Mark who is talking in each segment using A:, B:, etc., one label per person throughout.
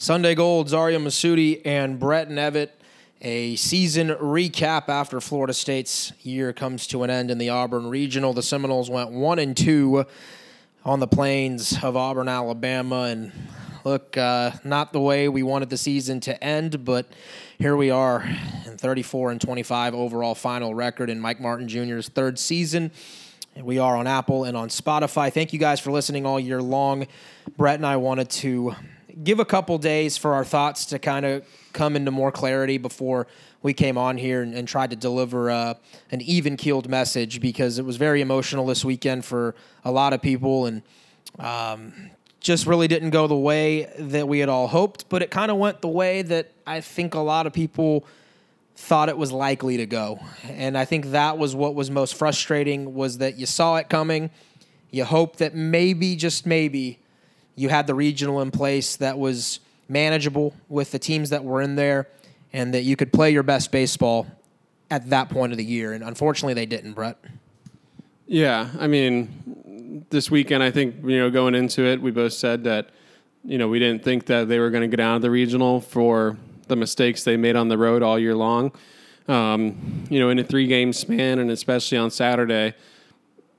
A: Sunday Gold, Zaria Masudi, and Brett Nevitt. A season recap after Florida State's year comes to an end in the Auburn Regional. The Seminoles went one and two on the plains of Auburn, Alabama, and look, uh, not the way we wanted the season to end, but here we are in 34 and 25 overall final record in Mike Martin Jr.'s third season. We are on Apple and on Spotify. Thank you guys for listening all year long. Brett and I wanted to give a couple days for our thoughts to kind of come into more clarity before we came on here and, and tried to deliver uh, an even keeled message because it was very emotional this weekend for a lot of people and um, just really didn't go the way that we had all hoped, but it kind of went the way that I think a lot of people thought it was likely to go. And I think that was what was most frustrating was that you saw it coming. You hope that maybe just maybe you had the regional in place that was manageable with the teams that were in there and that you could play your best baseball at that point of the year. And unfortunately they didn't, Brett.
B: Yeah, I mean, this weekend I think, you know, going into it, we both said that you know, we didn't think that they were going to get out of the regional for the mistakes they made on the road all year long. Um, you know, in a three game span, and especially on Saturday,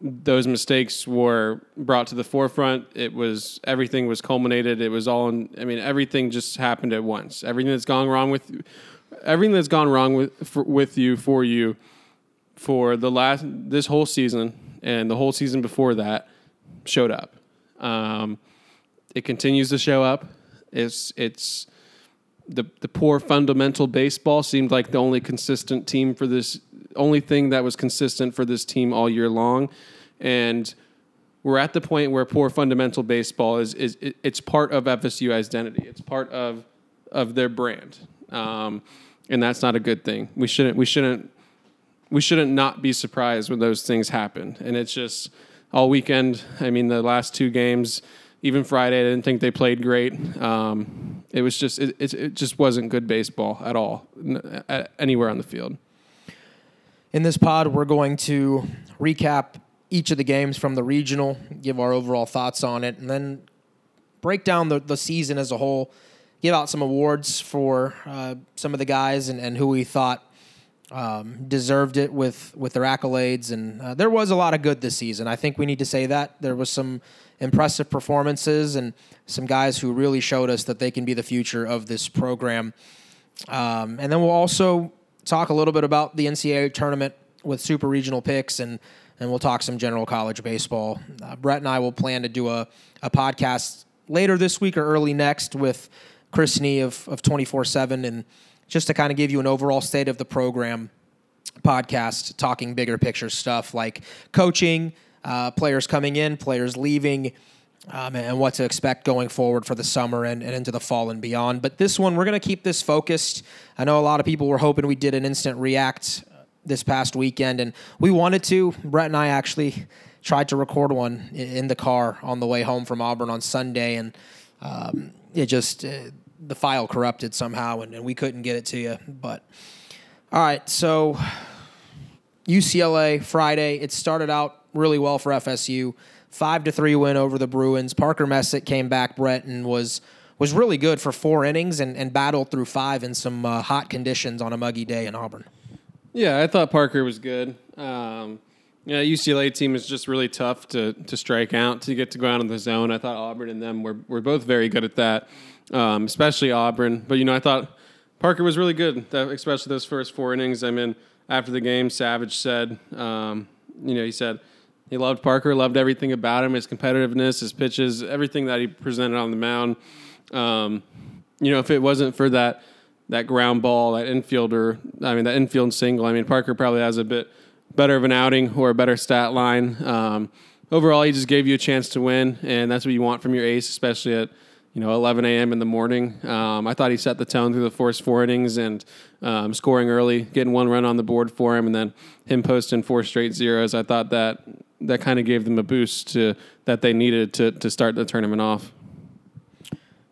B: those mistakes were brought to the forefront. It was everything was culminated. It was all. In, I mean, everything just happened at once. Everything that's gone wrong with everything that's gone wrong with for, with you for you for the last this whole season and the whole season before that showed up. Um, it continues to show up. It's it's the the poor fundamental baseball seemed like the only consistent team for this only thing that was consistent for this team all year long. And we're at the point where poor fundamental baseball is is it's part of FSU identity. It's part of of their brand. Um, and that's not a good thing. We shouldn't we shouldn't we shouldn't not be surprised when those things happen. And it's just all weekend. I mean the last two games even Friday, I didn't think they played great. Um, it was just it, it, it, just wasn't good baseball at all, at, anywhere on the field.
A: In this pod, we're going to recap each of the games from the regional, give our overall thoughts on it, and then break down the, the season as a whole, give out some awards for uh, some of the guys and, and who we thought um, deserved it with with their accolades. And uh, there was a lot of good this season. I think we need to say that there was some impressive performances and some guys who really showed us that they can be the future of this program. Um, and then we'll also talk a little bit about the NCAA tournament with super regional picks and and we'll talk some general college baseball. Uh, Brett and I will plan to do a, a podcast later this week or early next with Chris Nee of, of 24 7 and just to kind of give you an overall state of the program podcast, talking bigger picture stuff like coaching, uh, players coming in, players leaving, um, and what to expect going forward for the summer and, and into the fall and beyond. But this one, we're going to keep this focused. I know a lot of people were hoping we did an instant react this past weekend, and we wanted to. Brett and I actually tried to record one in the car on the way home from Auburn on Sunday, and um, it just uh, the file corrupted somehow, and, and we couldn't get it to you. But all right, so UCLA Friday. It started out really well for FSU. Five to three win over the Bruins. Parker Messick came back, Brett, and was was really good for four innings and, and battled through five in some uh, hot conditions on a muggy day in Auburn.
B: Yeah, I thought Parker was good. Um, yeah, UCLA team is just really tough to to strike out to get to go out in the zone. I thought Auburn and them were were both very good at that, um, especially Auburn. But you know, I thought Parker was really good, especially those first four innings. I mean, after the game, Savage said, um, you know, he said he loved Parker, loved everything about him, his competitiveness, his pitches, everything that he presented on the mound. Um, you know, if it wasn't for that that ground ball, that infielder, I mean, that infield single, I mean, Parker probably has a bit better of an outing or a better stat line. Um, overall, he just gave you a chance to win, and that's what you want from your ace, especially at you know 11 a.m. in the morning. Um, I thought he set the tone through the first four innings and um, scoring early, getting one run on the board for him, and then him posting four straight zeros. I thought that that kind of gave them a boost to that they needed to to start the tournament off.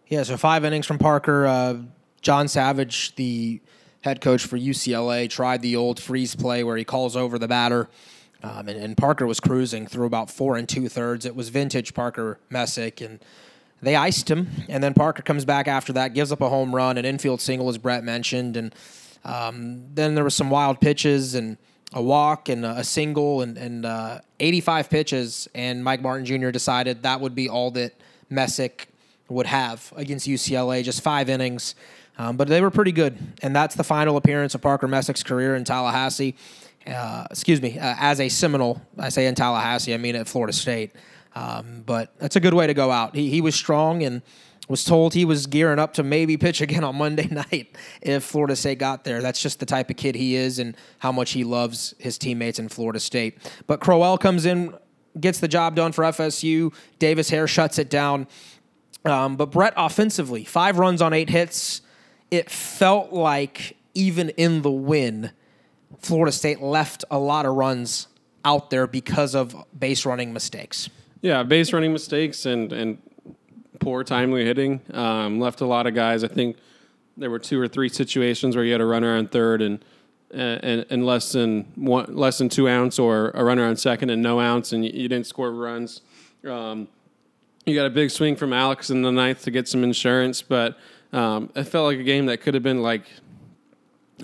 A: Yeah, so five innings from Parker. Uh, John Savage, the head coach for UCLA, tried the old freeze play where he calls over the batter. Um, and, and, Parker was cruising through about four and two thirds. It was vintage Parker Messick, and they iced him, and then Parker comes back after that, gives up a home run, an infield single, as Brett mentioned, and um, then there was some wild pitches and a walk and a single and, and uh, 85 pitches, and Mike Martin Jr. decided that would be all that Messick would have against UCLA, just five innings. Um, but they were pretty good, and that's the final appearance of Parker Messick's career in Tallahassee. Uh, excuse me, uh, as a Seminole. I say in Tallahassee, I mean at Florida State. Um, but that's a good way to go out. He, he was strong and was told he was gearing up to maybe pitch again on Monday night if Florida State got there. That's just the type of kid he is and how much he loves his teammates in Florida State. But Crowell comes in, gets the job done for FSU. Davis Hare shuts it down. Um, but Brett offensively, five runs on eight hits. It felt like even in the win, Florida State left a lot of runs out there because of base running mistakes.
B: Yeah, base running mistakes and and poor timely hitting um, left a lot of guys. I think there were two or three situations where you had a runner on third and and, and less than one, less than two ounce, or a runner on second and no ounce, and you, you didn't score runs. Um, you got a big swing from Alex in the ninth to get some insurance, but um, it felt like a game that could have been like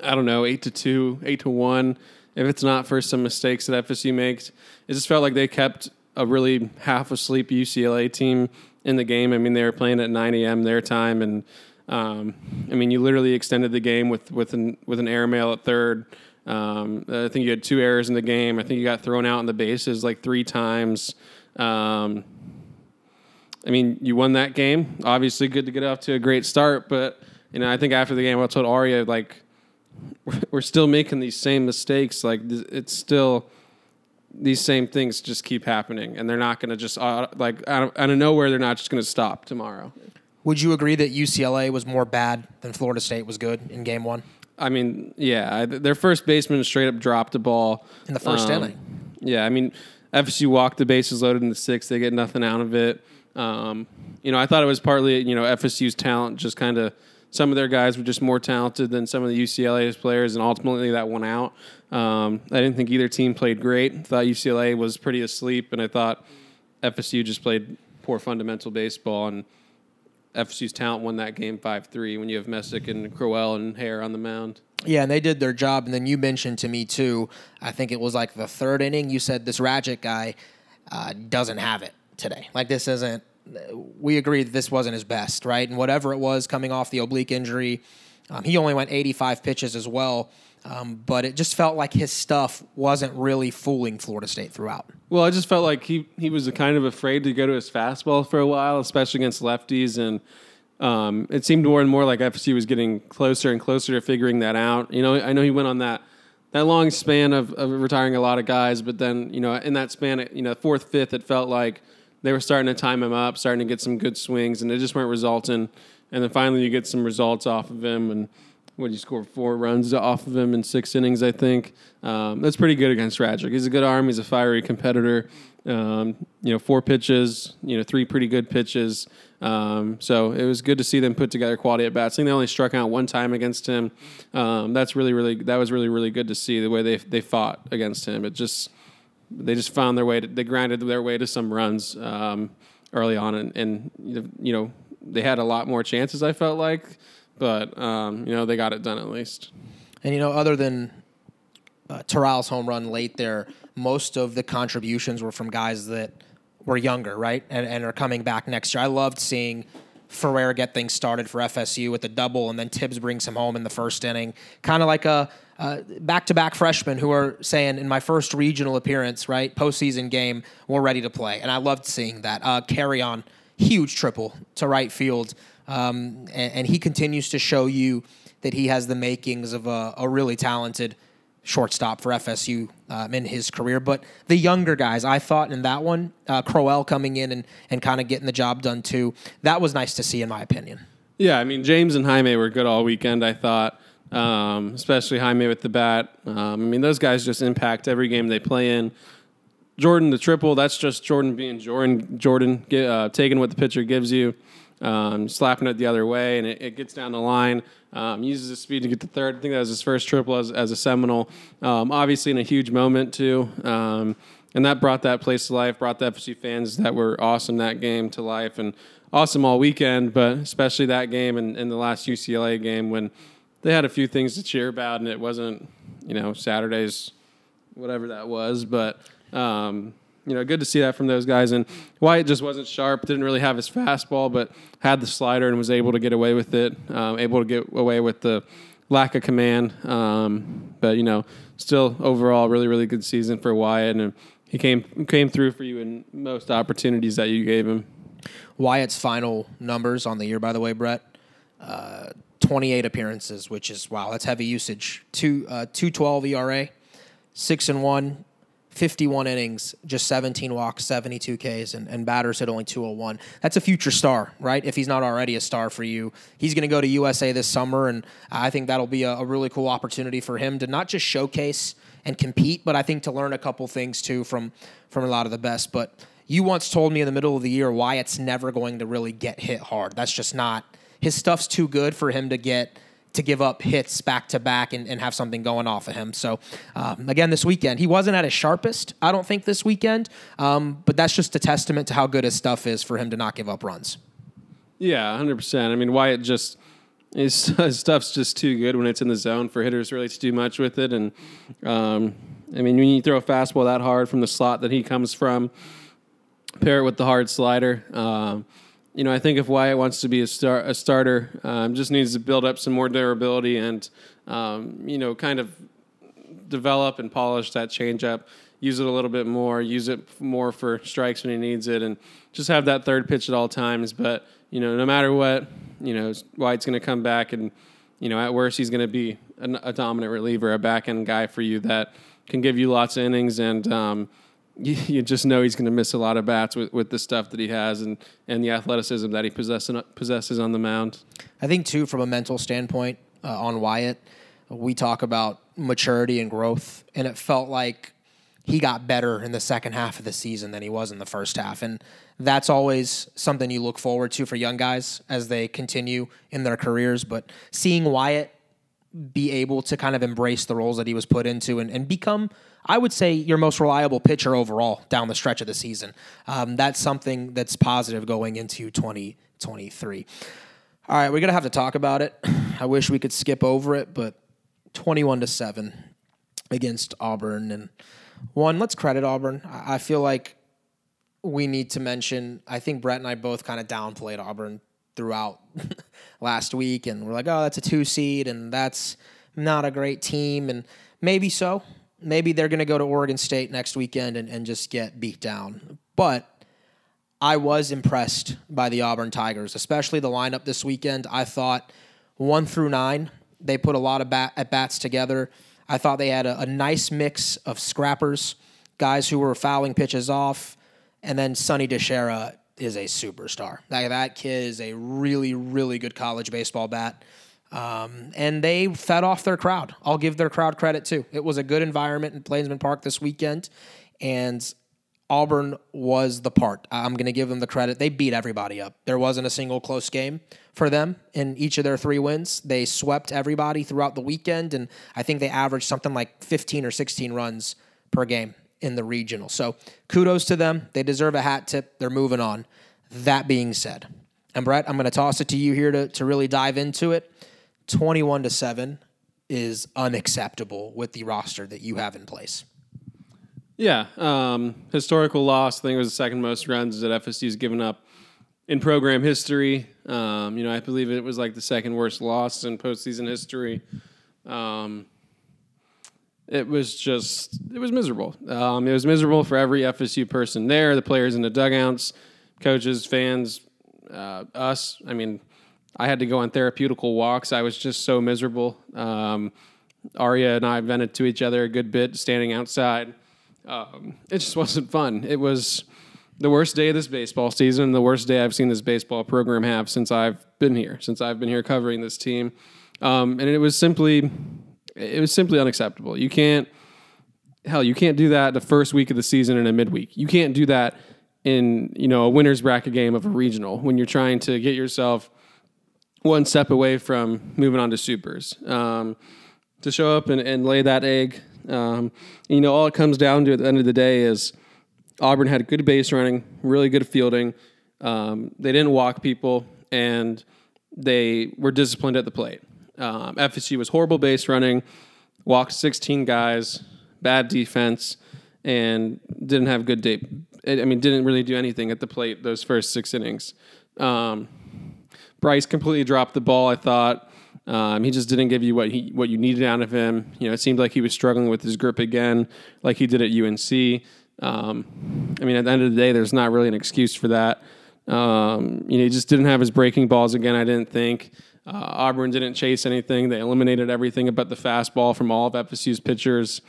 B: I don't know eight to two, eight to one. If it's not for some mistakes that FSU makes, it just felt like they kept a really half asleep UCLA team in the game. I mean, they were playing at 9 a.m. their time, and um, I mean, you literally extended the game with with an with an airmail at third. Um, I think you had two errors in the game. I think you got thrown out on the bases like three times. Um, I mean, you won that game. Obviously, good to get off to a great start, but you know, I think after the game, I told Aria like, we're still making these same mistakes. Like, it's still these same things just keep happening, and they're not going to just uh, like out of, out of nowhere. They're not just going to stop tomorrow.
A: Would you agree that UCLA was more bad than Florida State was good in Game One?
B: I mean, yeah, their first baseman straight up dropped the ball
A: in the first um, inning.
B: Yeah, I mean, FSU walked the bases loaded in the sixth. They get nothing out of it. Um, you know, I thought it was partly you know FSU's talent, just kind of some of their guys were just more talented than some of the UCLA's players, and ultimately that won out. Um, I didn't think either team played great. Thought UCLA was pretty asleep, and I thought FSU just played poor fundamental baseball, and FSU's talent won that game five three when you have Messick and Crowell and Hare on the mound.
A: Yeah, and they did their job. And then you mentioned to me too. I think it was like the third inning. You said this Rajcic guy uh, doesn't have it today. Like this isn't. We agree that this wasn't his best, right? And whatever it was, coming off the oblique injury, um, he only went 85 pitches as well. Um, but it just felt like his stuff wasn't really fooling Florida State throughout.
B: Well, I just felt like he he was kind of afraid to go to his fastball for a while, especially against lefties, and um, it seemed more and more like FSU was getting closer and closer to figuring that out. You know, I know he went on that that long span of, of retiring a lot of guys, but then you know in that span, you know fourth, fifth, it felt like they were starting to time him up, starting to get some good swings, and they just weren't resulting. And then finally, you get some results off of him, and what you score four runs off of him in six innings, I think. Um, that's pretty good against Rajcic. He's a good arm. He's a fiery competitor. Um, you know, four pitches. You know, three pretty good pitches. Um, so it was good to see them put together quality at bats. I think they only struck out one time against him. Um, that's really, really. That was really, really good to see the way they they fought against him. It just they just found their way. To, they grinded their way to some runs um, early on, and, and you know they had a lot more chances. I felt like but um, you know they got it done at least.
A: And you know, other than uh, Terrell's home run late there, most of the contributions were from guys that were younger, right, and, and are coming back next year. I loved seeing Ferrer get things started for FSU with a double, and then Tibbs brings him home in the first inning, kind of like a back-to-back freshmen who are saying, "In my first regional appearance, right, postseason game, we're ready to play," and I loved seeing that. Uh, on, huge triple to right field. Um, and, and, he continues to show you that he has the makings of a, a really talented shortstop for FSU um, in his career. But the younger guys, I thought in that one, uh, Crowell coming in and, and kind of getting the job done too, that was nice to see, in my opinion.
B: Yeah, I mean, James and Jaime were good all weekend, I thought. Um, especially Jaime with the bat. Um, I mean, those guys just impact every game they play in. Jordan, the triple, that's just Jordan being Jordan. Jordan uh, taking what the pitcher gives you um, slapping it the other way, and it, it gets down the line. Um, uses his speed to get to third. I think that was his first triple as, as a Seminole. Um, obviously, in a huge moment too, um, and that brought that place to life. Brought the FSU fans that were awesome that game to life, and awesome all weekend, but especially that game and, and the last UCLA game when they had a few things to cheer about, and it wasn't, you know, Saturday's whatever that was, but. Um, you know, good to see that from those guys. And Wyatt just wasn't sharp, didn't really have his fastball, but had the slider and was able to get away with it, um, able to get away with the lack of command. Um, but, you know, still overall, really, really good season for Wyatt. And he came, came through for you in most opportunities that you gave him.
A: Wyatt's final numbers on the year, by the way, Brett. Uh, 28 appearances, which is wow, that's heavy usage. Two uh, 212 ERA, six and one, 51 innings, just 17 walks, 72 Ks, and, and batters hit only 201. That's a future star, right? If he's not already a star for you, he's going to go to USA this summer, and I think that'll be a, a, really cool opportunity for him to not just showcase and compete, but I think to learn a couple things too from from a lot of the best. But you once told me in the middle of the year why it's never going to really get hit hard. That's just not his stuff's too good for him to get to give up hits back to back and, and have something going off of him. So, um, again, this weekend, he wasn't at his sharpest, I don't think, this weekend, um, but that's just a testament to how good his stuff is for him to not give up runs.
B: Yeah, 100%. I mean, Wyatt just. His, his stuff's just too good when it's in the zone for hitters really to do much with it. And um, I mean, when you throw a fastball that hard from the slot that he comes from, pair it with the hard slider. You know, I think if Wyatt wants to be a, star, a starter, um, just needs to build up some more durability and, um, you know, kind of develop and polish that changeup. Use it a little bit more. Use it more for strikes when he needs it, and just have that third pitch at all times. But you know, no matter what, you know, Wyatt's going to come back, and you know, at worst, he's going to be a, a, dominant reliever, a back end guy for you that can give you lots of innings and. Um, you, you just know he's going to miss a lot of bats with, with the stuff that he has and, and the athleticism that he possesses possesses on the mound.
A: I think too, from a mental standpoint, uh, on Wyatt, we talk about maturity and growth, and it felt like he got better in the second half of the season than he was in the first half, and that's always something you look forward to for young guys as they continue in their careers. But seeing Wyatt be able to kind of embrace the roles that he was put into and, and become I would say your most reliable pitcher overall down the stretch of the season. Um, that's something that's positive going into 2023. All right, we're gonna have to talk about it. I wish we could skip over it, but 21 to seven against Auburn and one. Let's credit Auburn. I feel like we need to mention. I think Brett and I both kind of downplayed Auburn throughout last week, and we're like, oh, that's a two seed, and that's not a great team, and maybe so maybe they're going to go to Oregon State next weekend and, and just get beat down. But I was impressed by the Auburn Tigers, especially the lineup this weekend. I thought one through nine, they put a lot of bat, at bats together. I thought they had a, a nice mix of scrappers, guys who were fouling pitches off, and then Sonny DiChiara is a superstar. Like that kid is a really, really good college baseball bat. Um, and they fed off their crowd. I'll give their crowd credit too. It was a good environment in Plainsman Park this weekend, and Auburn was the part. I'm going to give them the credit. They beat everybody up. There wasn't a single close game for them in each of their three wins. They swept everybody throughout the weekend, and I think they averaged something like 15 or 16 runs per game in the regional. So kudos to them. They deserve a hat tip. They're moving on. That being said, and Brett, I'm going to toss it to you here to, to really dive into it. 21 to 7 is unacceptable with the roster that you have in place.
B: Yeah, um, historical loss. I think it was the second most runs that FSU's given up in program history. Um, you know, I believe it was like the second worst loss in postseason history. Um, it was just, it was miserable. Um, it was miserable for every FSU person there, the players in the dugouts, coaches, fans, uh, us. I mean, I had to go on therapeutical walks. I was just so miserable. Um, Aria and I vented to each other a good bit standing outside. Um, it just wasn't fun. It was the worst day of this baseball season, the worst day I've seen this baseball program have since I've been here, since I've been here covering this team. Um, and it was simply, it was simply unacceptable. You can't, hell, you can't do that the first week of the season in a midweek. You can't do that in you know a winners bracket game of a regional when you're trying to get yourself one step away from moving on to supers. Um, to show up and, and lay that egg, um, you know, all it comes down to at the end of the day is Auburn had good base running, really good fielding, Um, they didn't walk people, and they were disciplined at the plate. Um, FSU was horrible base running, walked 16 guys, bad defense, and didn't have good day. I mean, didn't really do anything at the plate those first six innings. Um, Bryce completely dropped the ball. I thought um, he just didn't give you what he what you needed out of him. You know, it seemed like he was struggling with his grip again, like he did at UNC. Um, I mean, at the end of the day, there's not really an excuse for that. Um, you know, he just didn't have his breaking balls again. I didn't think. Uh, Auburn didn't chase anything. They eliminated everything but the fastball from all of FSU's pitchers.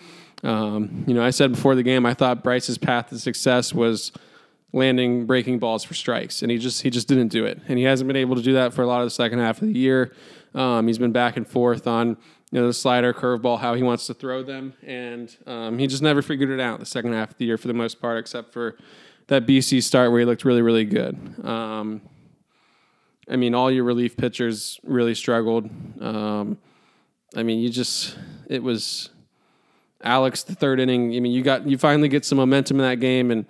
B: Um, you know, I said before the game, I thought Bryce's path to success was landing breaking balls for strikes, and he just he just didn't do it, and he hasn't been able to do that for a lot of the second half of the year. Um, he's been back and forth on you know the slider, curveball, how he wants to throw them, and um, he just never figured it out the second half of the year for the most part, except for that BC start where he looked really really good. Um, I mean, all your relief pitchers really struggled. Um, I mean, you just it was Alex the third inning. I mean, you got you finally get some momentum in that game, and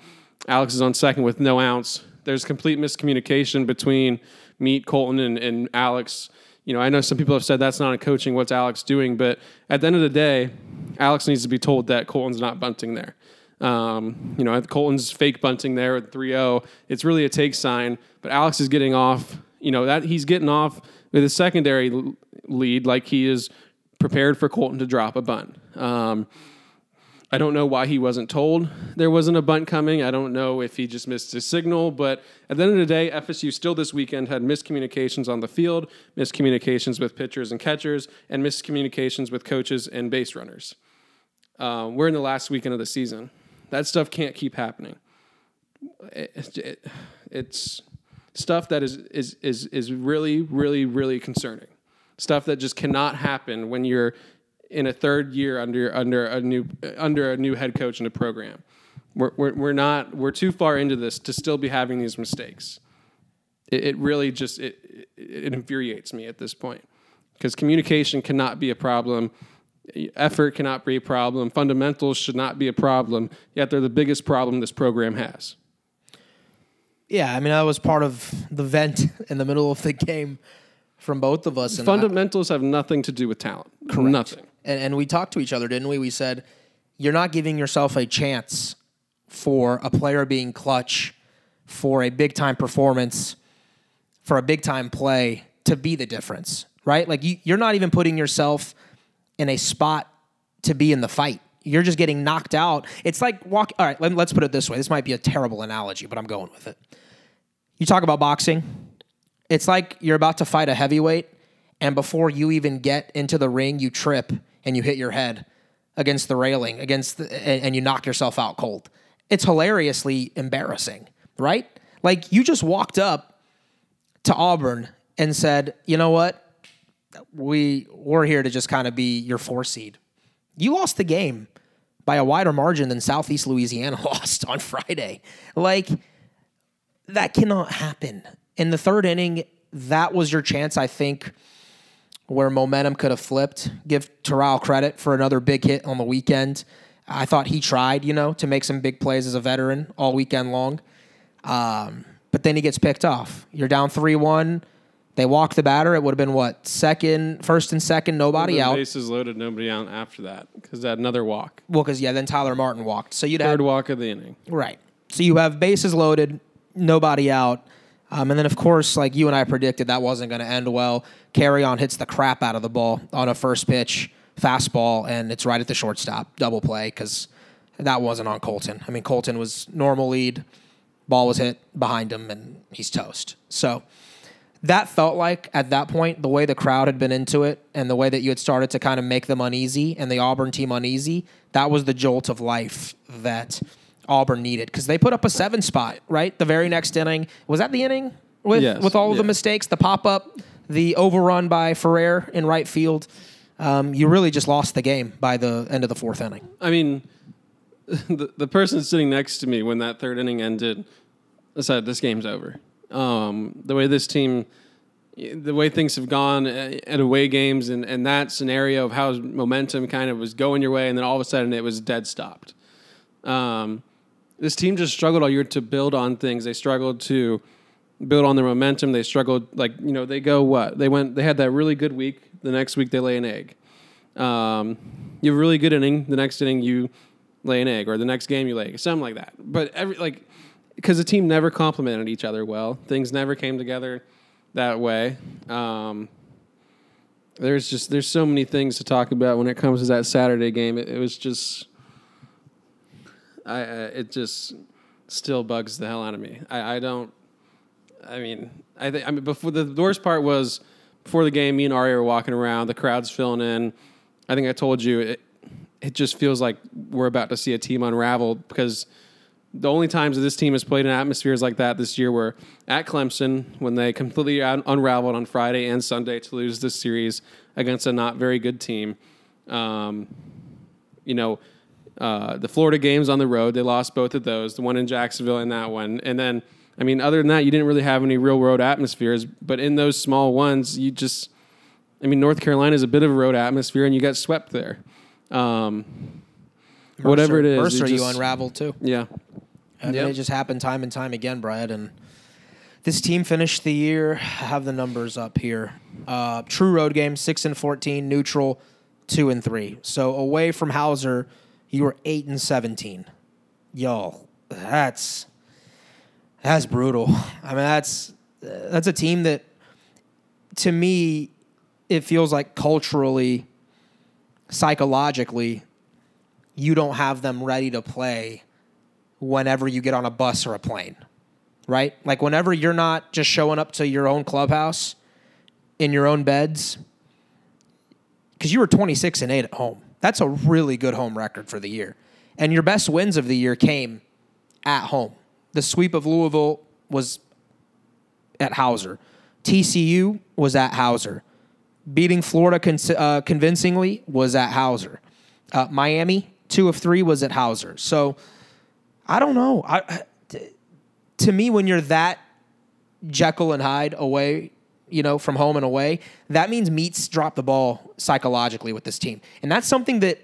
B: Alex is on second with no outs. There's complete miscommunication between Meat, Colton, and, and Alex. You know, I know some people have said that's not a coaching. What's Alex doing? But at the end of the day, Alex needs to be told that Colton's not bunting there. Um, you know, Colton's fake bunting there at 3-0. It's really a take sign, but Alex is getting off. You know that he's getting off with a secondary lead, like he is prepared for Colton to drop a bunt. Um, I don't know why he wasn't told there wasn't a bunt coming. I don't know if he just missed his signal, but at the end of the day, FSU still this weekend had miscommunications on the field, miscommunications with pitchers and catchers, and miscommunications with coaches and base runners. Uh, we're in the last weekend of the season. That stuff can't keep happening. It, it, it's stuff that is, is, is, is really, really, really concerning stuff that just cannot happen when you're in a third year under under a new under a new head coach in a program. We're, we're, we're not we're too far into this to still be having these mistakes. It, it really just it, it infuriates me at this point because communication cannot be a problem. Effort cannot be a problem. Fundamentals should not be a problem. Yet they're the biggest problem this program has.
A: Yeah, I mean, I was part of the vent in the middle of the game from both of us.
B: And Fundamentals I, have nothing to do with talent. Correct. Nothing.
A: And, and we talked to each other, didn't we? We said, you're not giving yourself a chance for a player being clutch, for a big time performance, for a big time play to be the difference, right? Like you, you're not even putting yourself in a spot to be in the fight. You're just getting knocked out. It's like walk. All right, let, let's put it this way. This might be a terrible analogy, but I'm going with it. You talk about boxing it's like you're about to fight a heavyweight, and before you even get into the ring, you trip and you hit your head against the railing, against the, and, and you knock yourself out cold. It's hilariously embarrassing, right? Like you just walked up to Auburn and said, "You know what? We we're here to just kind of be your four seed." You lost the game by a wider margin than Southeast Louisiana lost on Friday. Like that cannot happen in the third inning, that was your chance, I think, where momentum could have flipped. Give Terrell credit for another big hit on the weekend. I thought he tried, you know, to make some big plays as a veteran all weekend long. Um, but then he gets picked off. You're down 3 1. They walk the batter. It would have been what? Second, first and second, nobody out.
B: Bases loaded, nobody out after that because had another walk.
A: Well, because, yeah, then Tyler Martin walked. So you'd
B: Third
A: have.
B: walk of the inning.
A: Right. So you have bases loaded, nobody out. Um, and then, of course, like you and I predicted, that wasn't going to end well. Carrion hits the crap out of the ball on a first pitch fastball, and it's right at the shortstop double play because that wasn't on Colton. I mean, Colton was normal lead, ball was hit behind him, and he's toast. So that felt like at that point the way the crowd had been into it and the way that you had started to kind of make them uneasy and the Auburn team uneasy. That was the jolt of life that Auburn needed because they put up a seven spot, right? The very next inning. Was that the inning with, yes. with all of yeah. the mistakes? The pop up, the overrun by Ferrer in right field. Um, you really just lost the game by the end of the fourth inning.
B: I mean, the, the person sitting next to me when that third inning ended said, This game's over. Um, the way this team the way things have gone at away games and, and that scenario of how momentum kind of was going your way and then all of a sudden it was dead stopped. Um, this team just struggled all year to build on things. They struggled to build on their momentum. They struggled, like you know, they go what they went. They had that really good week. The next week they lay an egg. Um, you have a really good inning. The next inning you lay an egg, or the next game you lay something like that. But every like because the team never complemented each other well. Things never came together that way. Um, there's just there's so many things to talk about when it comes to that Saturday game. It, it was just, I uh, it just still bugs the hell out of me. I, I don't. I mean, I think I mean before the, the worst part was before the game. Me and Ari were walking around. The crowd's filling in. I think I told you it. It just feels like we're about to see a team unravel because the only times that this team has played in atmospheres like that this year were at Clemson when they completely un- unraveled on Friday and Sunday to lose this series against a not very good team. Um, you know, uh, the Florida games on the road, they lost both of those, the one in Jacksonville and that one. And then, I mean, other than that, you didn't really have any real road atmospheres. But in those small ones, you just, I mean, North Carolina is a bit of a road atmosphere and you got swept there. Um,
A: Mercer,
B: whatever it is,
A: Mercer, you
B: just-
A: unraveled too.
B: yeah.
A: I mean,
B: Yep.
A: it just happened time and time again, Brad. And this team finished the year. I have the numbers up here. Uh, true road game six and fourteen. Neutral two and three. So away from Howser, you were eight and seventeen. Yo, that's that's brutal. I mean, that's that's a team that, to me, it feels like culturally, psychologically, you don't have them ready to play whenever you get on a bus or a plane, right? Like whenever you're not just showing up to your own clubhouse in your own beds, because you were 26 and 8 at home. That's a really good home record for the year. And your best wins of the year came at home. The sweep of Louisville was at Howser. TCU was at Howser. Beating Florida con- uh, convincingly was at Howser. Uh, Miami, two of three, was at Howser. So I don't know. I, to me, when you're that Jekyll and Hyde away, you know, from home and away, that means Meats dropped the ball psychologically with this team, and that's something that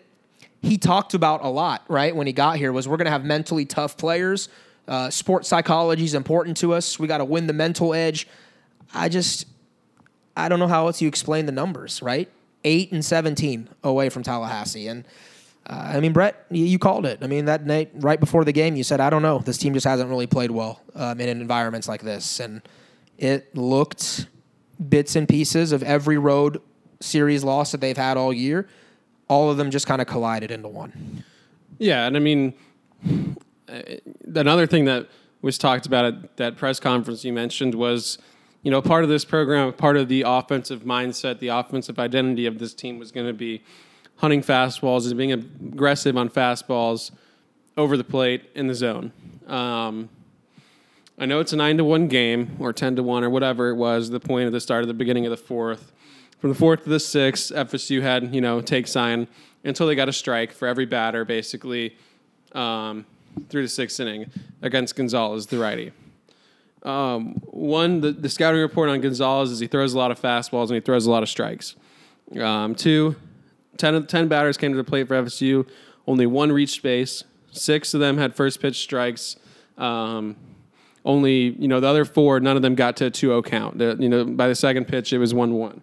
A: he talked about a lot. Right when he got here, was we're going to have mentally tough players. Uh, sports psychology is important to us. We got to win the mental edge. I just, I don't know how else you explain the numbers. Right, eight and seventeen away from Tallahassee, and uh, I mean, Brett, you, called it. I mean, that night right before the game, you said, "I don't know. This team just hasn't really played well um, in environments like this," and it looked bits and pieces of every road series loss that they've had all year. All of them just kind of collided into one.
B: Yeah, and I mean, uh, another thing that was talked about at that press conference you mentioned was, you know, part of this program, part of the offensive mindset, the offensive identity of this team was going to be hunting fastballs and being aggressive on fastballs over the plate in the zone. Um, I know it's a nine to one game or ten to one or whatever it was. The point at the start of the beginning of the fourth, from the fourth to the sixth, FSU had you know take sign until they got a strike for every batter, basically um, through the sixth inning against Gonzalez, the righty. Um, one, the, the scouting report on Gonzalez is he throws a lot of fastballs and he throws a lot of strikes. Um, two, 10, 10 batters came to the plate for FSU. Only one reached base. Six of them had first pitch strikes. Um, only, you know, the other four, none of them got to a 2 0 count. The- you know, by the second pitch, it was 1 1.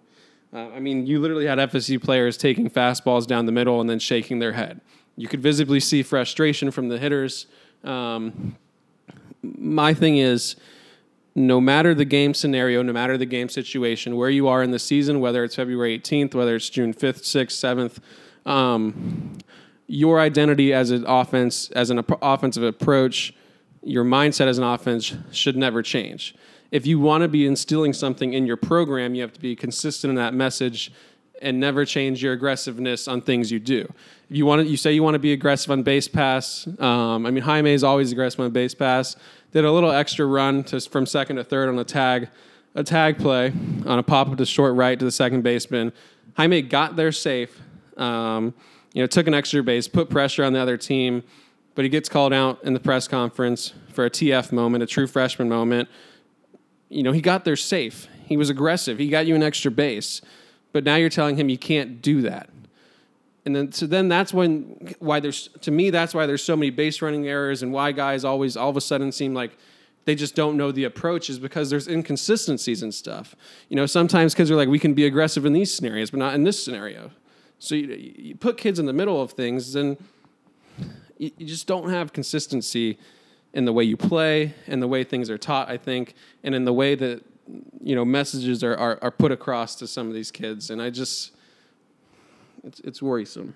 B: Uh, I mean, you literally had FSU players taking fastballs down the middle and then shaking their head. You could visibly see frustration from the hitters. Um, my thing is, no matter the game scenario, no matter the game situation, where you are in the season, whether it's February 18th, whether it's June 5th, 6th, 7th, um, your identity as an offense, as an offensive approach, your mindset as an offense should never change. If you want to be instilling something in your program, you have to be consistent in that message and never change your aggressiveness on things you do. You want to, you say you want to be aggressive on base pass. Um, I mean, Jaime is always aggressive on base pass. Did a little extra run to, from second to third on a tag, a tag play on a pop up to short right to the second baseman. Jaime got there safe. Um, you know, took an extra base, put pressure on the other team, but he gets called out in the press conference for a TF moment, a true freshman moment you know, he got there safe. He was aggressive. He got you an extra base. But now you're telling him you can't do that. And then so then that's when why there's to me that's why there's so many base running errors and why guys always all of a sudden seem like they just don't know the approach is because there's inconsistencies and stuff. You know, sometimes kids are like, we can be aggressive in these scenarios, but not in this scenario. So you, you put kids in the middle of things, and you, you just don't have consistency in the way you play and the way things are taught, I think, and in the way that you know messages are, are, are put across to some of these kids. And I just it's it's worrisome.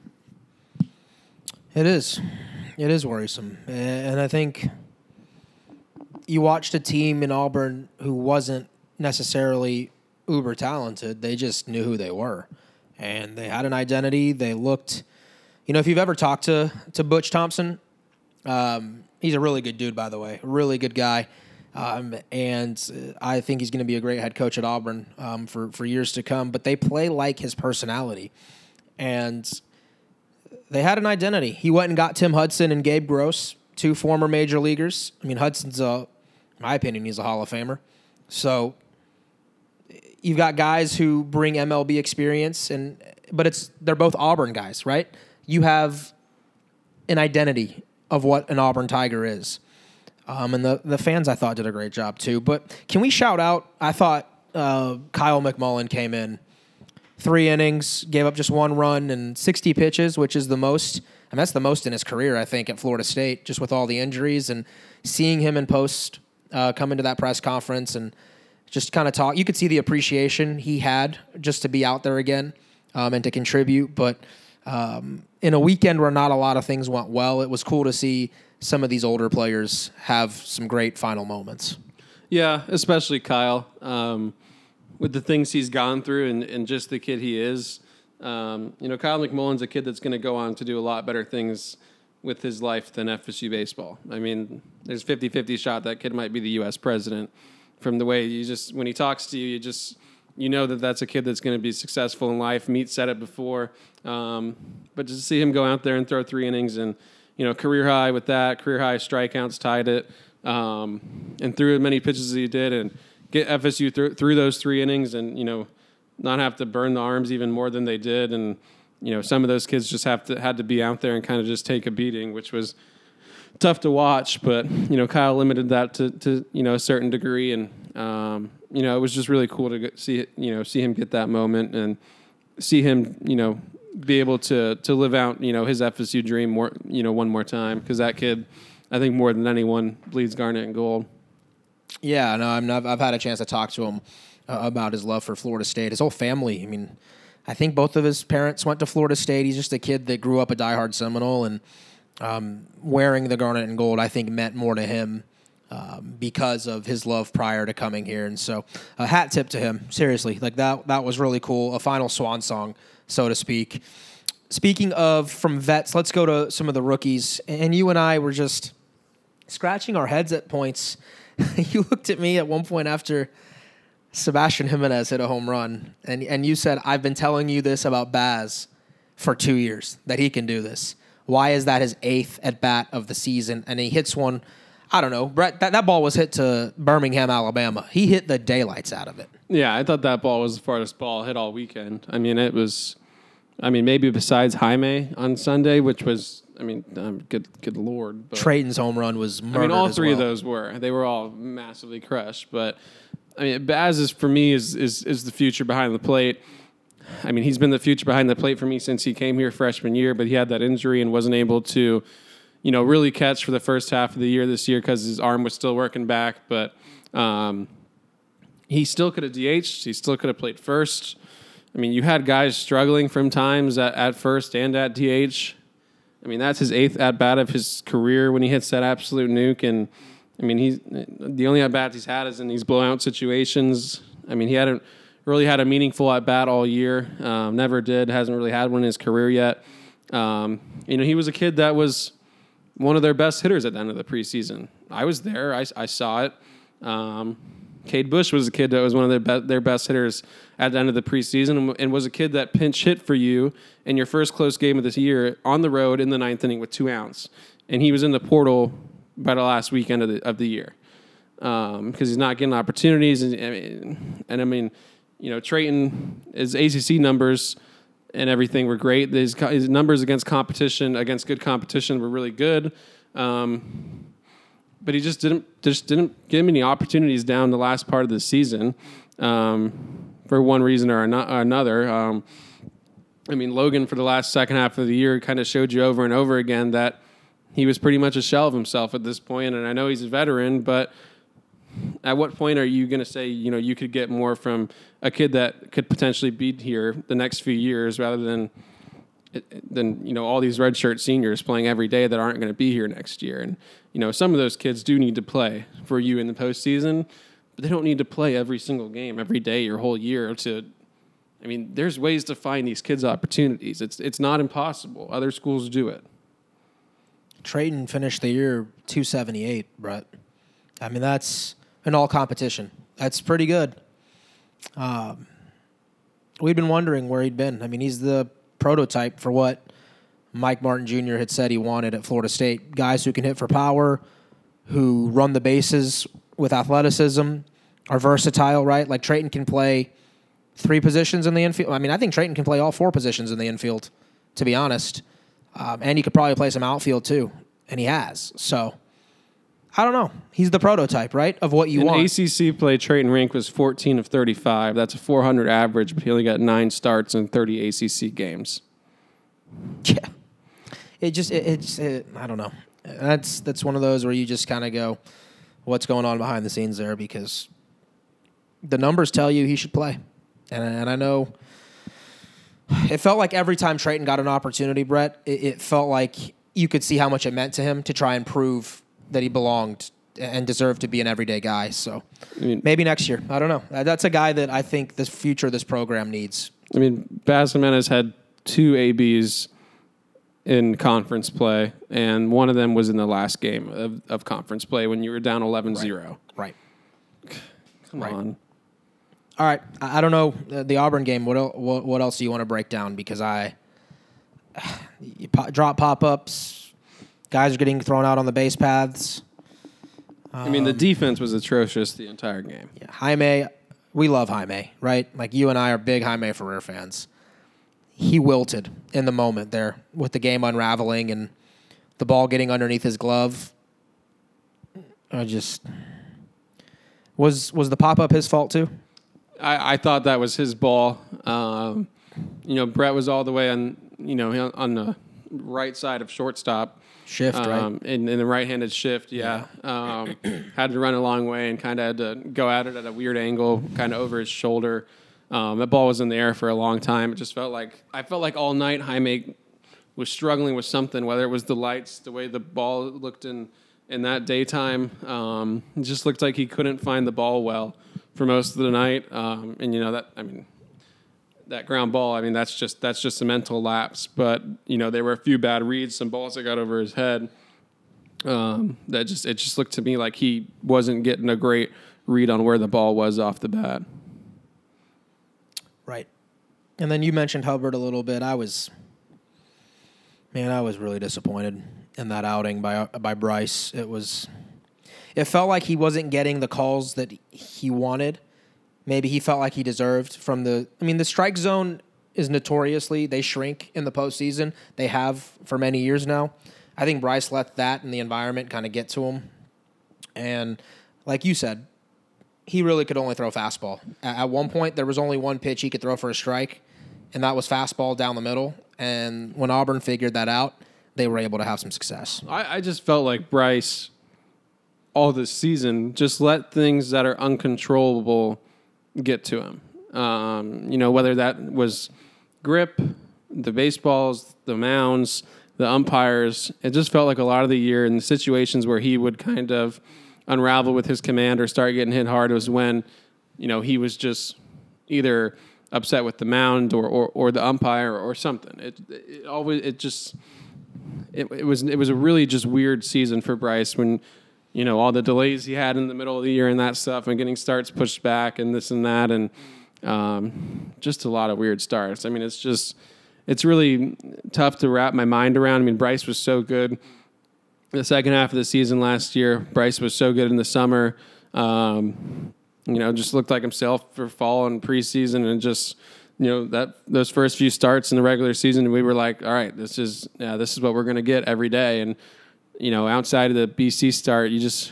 A: It is. It is worrisome. And I think you watched a team in Auburn who wasn't necessarily uber talented. They just knew who they were. And they had an identity. They looked, you know, if you've ever talked to, to Butch Thompson, um, he's a really good dude, by the way, really good guy. Um, and I think he's going to be a great head coach at Auburn um, for, for years to come. But they play like his personality. And they had an identity. He went and got Tim Hudson and Gabe Gross, two former major leaguers. I mean, Hudson's a, in my opinion, he's a Hall of Famer. So you've got guys who bring MLB experience, and but it's they're both Auburn guys, right? You have an identity of what an Auburn Tiger is. Um, and the, the fans, I thought, did a great job too. But can we shout out? I thought uh, Kyle McMullen came in three innings, gave up just one run and 60 pitches, which is the most. Mean, that's the most in his career, I think, at Florida State, just with all the injuries and seeing him in post uh, come into that press conference and just kind of talk. You could see the appreciation he had just to be out there again um, and to contribute. But um, in a weekend where not a lot of things went well, it was cool to see some of these older players have some great final moments.
B: Yeah, especially Kyle. Um, with the things he's gone through and, and just the kid he is. Um, you know, Kyle McMullen's a kid that's going to go on to do a lot better things with his life than FSU baseball. I mean, there's 50 50 shot that kid might be the U.S. president from the way you just, when he talks to you, you just, you know that that's a kid that's going to be successful in life. Meat said it before. Um, but to see him go out there and throw three innings and, you know, career high with that, career high strikeouts tied it, um, and threw as many pitches as he did. And, get FSU through through those three innings and you know not have to burn the arms even more than they did and you know some of those kids just have to had to be out there and kind of just take a beating which was tough to watch but you know Kyle limited that to, to you know a certain degree and um, you know it was just really cool to see you know see him get that moment and see him you know be able to to live out you know his FSU dream more you know one more time because that kid I think more than anyone bleeds garnet and gold.
A: Yeah, no, I mean, I've, I've had a chance to talk to him uh, about his love for Florida State. His whole family. I mean, I think both of his parents went to Florida State. He's just a kid that grew up a diehard Seminole, and um, wearing the garnet and gold, I think, meant more to him um, because of his love prior to coming here. And so, a hat tip to him. Seriously, like that. That was really cool. A final swan song, so to speak. Speaking of from vets, let's go to some of the rookies. And you and I were just scratching our heads at points you looked at me at one point after Sebastian Jimenez hit a home run, and and you said, "I've been telling you this about Baz for two years that he can do this. Why is that his eighth at bat of the season? And he hits one." I don't know. Brett, that, that ball was hit to Birmingham, Alabama. He hit the daylights out of it.
B: Yeah, I thought that ball was the farthest ball hit all weekend. I mean, it was, I mean, maybe besides Jaime on Sunday, which was I mean, um, good, good lord.
A: But, Trayton's home run was. I
B: mean, all three
A: well.
B: of those were. They were all massively crushed. But I mean, Baz is for me is is is the future behind the plate. I mean, he's been the future behind the plate for me since he came here freshman year, but he had that injury and wasn't able to, you know, really catch for the first half of the year this year because his arm was still working back. But um, he still could have DH'd. He still could have played first. I mean, you had guys struggling from times at, at first and at DH. I mean, that's his eighth at bat of his career when he hits that absolute nuke. And I mean, he's the only at bats he's had is in these blowout situations. I mean, he hadn't really had a meaningful at bat all year. Um, never did. Hasn't really had one in his career yet. Um, you know, he was a kid that was one of their best hitters at the end of the preseason. I was there. I, I saw it. Um, Cade Bush was a kid that was one of their be- their best hitters at the end of the preseason, and, was a kid that pinch hit for you in your first close game of this year on the road in the ninth inning with two outs, and he was in the portal by the last weekend of the of the year because um, he's not getting opportunities, and, and, and I mean, you know, Trayton his ACC numbers and everything were great. His, his numbers against competition, against good competition, were really good. Um, but he just didn't just didn't give him any opportunities down the last part of the season um, for one reason or another. Um, I mean, Logan for the last second half of the year kind of showed you over and over again that he was pretty much a shell of himself at this point. And I know he's a veteran, but at what point are you going to say, you know, you could get more from a kid that could potentially be here the next few years rather than than you know all these redshirt seniors playing every day that aren't going to be here next year. And you know, some of those kids do need to play for you in the postseason, but they don't need to play every single game every day your whole year to I mean, there's ways to find these kids opportunities. It's it's not impossible. Other schools do it.
A: Trayton finished the year 278, Brett. I mean, that's an all competition. That's pretty good. Um, we'd been wondering where he'd been. I mean, he's the prototype for what Mike Martin Jr. had said he wanted at Florida State. Guys who can hit for power, who run the bases with athleticism, are versatile, right? Like Trayton can play three positions in the infield. I mean, I think Trayton can play all four positions in the infield, to be honest. Um, and he could probably play some outfield too, and he has. So I don't know. He's the prototype, right, of what you
B: in
A: want.
B: ACC play, Trayton Rank was 14 of 35. That's a 400 average, but he only got nine starts in 30 ACC games.
A: Yeah, it just it, it's it, I don't know. That's that's one of those where you just kind of go, what's going on behind the scenes there because the numbers tell you he should play and and I know it felt like every time Trayton got an opportunity, Brett, it, it felt like you could see how much it meant to him to try and prove that he belonged and deserved to be an everyday guy. So I mean, maybe next year. I don't know. Uh, that's a guy that I think the future of this program needs.
B: I mean, Baz Jimenez had two ABs in conference play, and one of them was in the last game of, of conference play when you were down 11
A: right.
B: 0.
A: Right.
B: Come right. on.
A: All right, I don't know uh, the Auburn game. What what, what else do you want to break down? Because I drop pop ups, guys are getting thrown out on the base paths.
B: I mean, the um, defense was atrocious the entire game.
A: Yeah, Jaime, we love Jaime, right? Like you and I are big Jaime Ferrer fans. He wilted in the moment there with the game unraveling and the ball getting underneath his glove. I just was was the pop up his fault too?
B: I, I thought that was his ball. Um, you know, Brett was all the way on, you know, on the right side of shortstop.
A: Shift, um,
B: right? In, in the right-handed shift, yeah. yeah. Um, had to run a long way and kind of had to go at it at a weird angle, kind of over his shoulder. Um, that ball was in the air for a long time. It just felt like I felt like all night Jaime was struggling with something, whether it was the lights, the way the ball looked in in that daytime. Um, it just looked like he couldn't find the ball well for most of the night. Um, and you know that I mean that ground ball. I mean that's just that's just a mental lapse. But you know there were a few bad reads, some balls that got over his head. Um, that just it just looked to me like he wasn't getting a great read on where the ball was off the bat.
A: Right. And then you mentioned Hubbard a little bit. I was, man, I was really disappointed in that outing by by Bryce. It was it felt like he wasn't getting the calls that he wanted. Maybe he felt like he deserved from the. I mean, the strike zone is notoriously they shrink in the postseason. They have for many years now. I think Bryce let that and the environment kind of get to him, and like you said, he really could only throw fastball. At one point, there was only one pitch he could throw for a strike, and that was fastball down the middle. And when Auburn figured that out, they were able to have some success.
B: I, I just felt like Bryce all this season, just let things that are uncontrollable get to him. Um, you know, whether that was grip, the baseballs, the mounds, the umpires. It just felt like a lot of the year in the situations where he would kind of unravel with his command or start getting hit hard was when, you know, he was just either upset with the mound or, or, or the umpire or something. It, it always it just it, it was it was a really just weird season for Bryce when you know all the delays he had in the middle of the year and that stuff, and getting starts pushed back and this and that, and um, just a lot of weird starts. I mean, it's just it's really tough to wrap my mind around. I mean, Bryce was so good the second half of the season last year. Bryce was so good in the summer. Um, you know, just looked like himself for fall and preseason, and just you know that those first few starts in the regular season, we were like, all right, this is yeah, this is what we're going to get every day, and you know, outside of the BC start, you just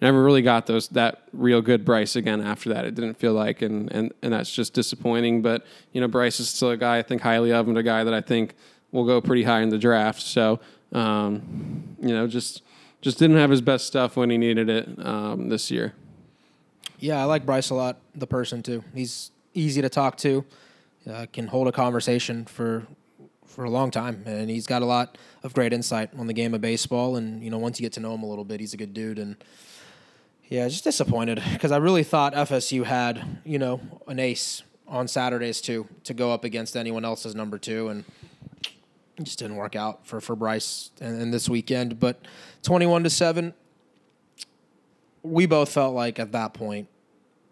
B: never really got those that real good Bryce again after that. It didn't feel like, and and and that's just disappointing. But you know, Bryce is still a guy I think highly of, and a guy that I think will go pretty high in the draft. So um, you know, just just didn't have his best stuff when he needed it um, this year.
A: Yeah, I like Bryce a lot, the person too. He's easy to talk to, uh, can hold a conversation for for a long time, and he's got a lot of great insight on the game of baseball. And you know, once you get to know him a little bit, he's a good dude. And yeah, just disappointed because I really thought FSU had you know an ace on Saturdays too to go up against anyone else's number two, and it just didn't work out for for Bryce and, and this weekend. But twenty one to seven, we both felt like at that point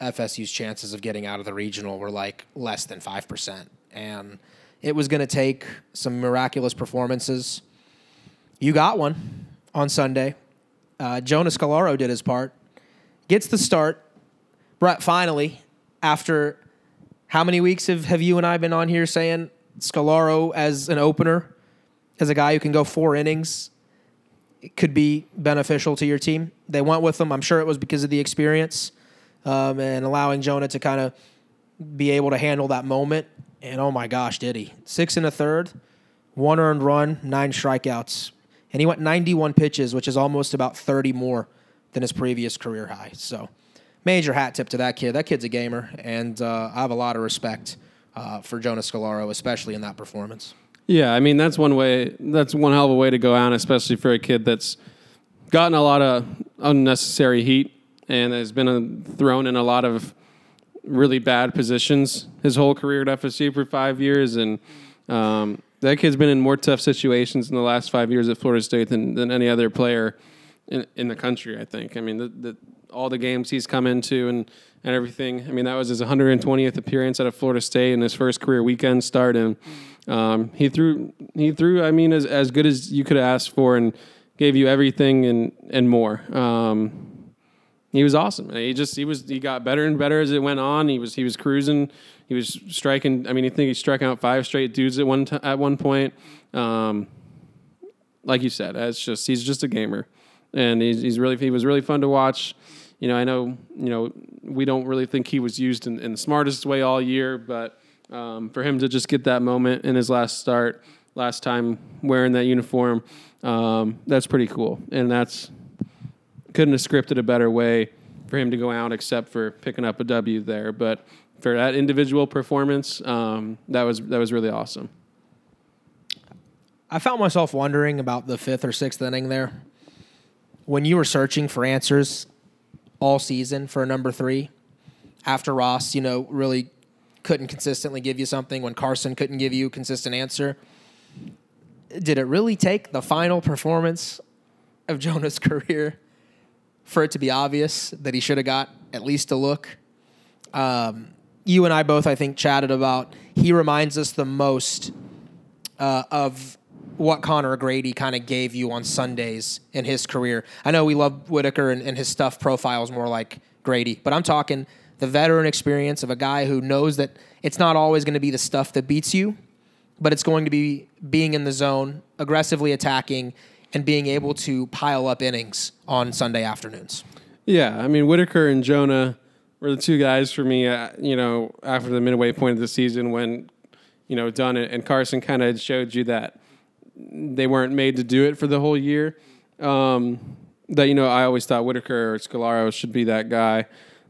A: FSU's chances of getting out of the regional were like less than 5%. And it was going to take some miraculous performances. You got one on Sunday. Uh, Jonah Scolaro did his part, gets the start. Brett, finally, after how many weeks have, have you and I been on here saying Scolaro as an opener, as a guy who can go four innings, could be beneficial to your team? They went with him. I'm sure it was because of the experience um, and allowing Jonah to kind of be able to handle that moment. And oh my gosh, did he? Six and a third, one earned run, nine strikeouts. And he went 91 pitches, which is almost about 30 more than his previous career high. So, major hat tip to that kid. That kid's a gamer, and uh, I have a lot of respect uh, for Jonah Scolaro, especially in that performance.
B: Yeah, I mean that's one way. That's one hell of a way to go out, especially for a kid that's gotten a lot of unnecessary heat and has been a, thrown in a lot of really bad positions his whole career at FSU for five years, and um, that kid's been in more tough situations in the last five years at Florida State than, than any other player in, in the country. I think. I mean, the, the, all the games he's come into and and everything. I mean, that was his 120th appearance at Florida State and his first career weekend start, and um, he threw he threw. I mean, as as good as you could ask for, and gave you everything and and more. Um, he was awesome. He just he was he got better and better as it went on. He was he was cruising. He was striking. I mean, I think he struck out five straight dudes at one t- at one point. Um, like you said, it's just he's just a gamer, and he's he's really he was really fun to watch. You know, I know you know we don't really think he was used in, in the smartest way all year, but um, for him to just get that moment in his last start, last time wearing that uniform, um, that's pretty cool, and that's couldn't have scripted a better way for him to go out except for picking up a W there. But for that individual performance, um, that was that was really awesome.
A: I found myself wondering about the fifth or sixth inning there. When you were searching for answers all season for a number three, after Ross, you know, really couldn't consistently give you something, when Carson couldn't give you a consistent answer, did it really take the final performance of Jonah's career for it to be obvious that he should have got at least a look. Um, you and I both, I think, chatted about he reminds us the most uh, of what Connor Grady kind of gave you on Sundays in his career. I know we love Whitaker and, and his stuff profiles more like Grady, but I'm talking the veteran experience of a guy who knows that it's not always going to be the stuff that beats you, but it's going to be being in the zone, aggressively attacking, and being able to pile up innings on Sunday afternoons.
B: Yeah, I mean Whitaker and Jonah were the two guys for me. Uh, you know, after the midway point of the season, when you know Dunn and Carson kind of showed you that they weren't made to do it for the whole year. Um, that you know, I always thought Whitaker or Scolaro should be that guy.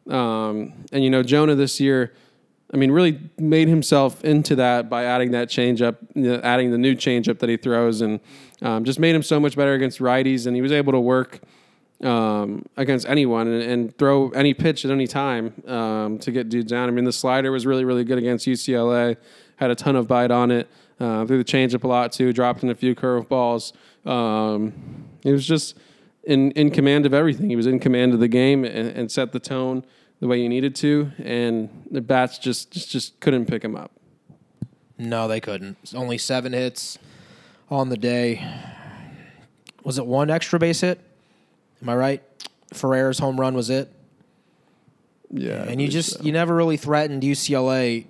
B: Um, and you know, Jonah this year, I mean, really made himself into that by adding that changeup, adding the new changeup that he throws, and um, just made him so much better against righties. And he was able to work um, against anyone and, and, throw any pitch at any time um, to get dudes down. I mean, the slider was really, really good against UCLA. Had a ton of bite on it. Uh, threw the changeup a lot too. Dropped in a few curveballs. Um, he was just in in command of everything. He was in command of the game and, and set the tone the way you needed to, and the bats just just, just couldn't pick him up.
A: No, they couldn't. Only seven hits on the day. Was it one extra base hit? Am I right? Ferrer's home run was it.
B: Yeah,
A: and you just so. you never really threatened UCLA.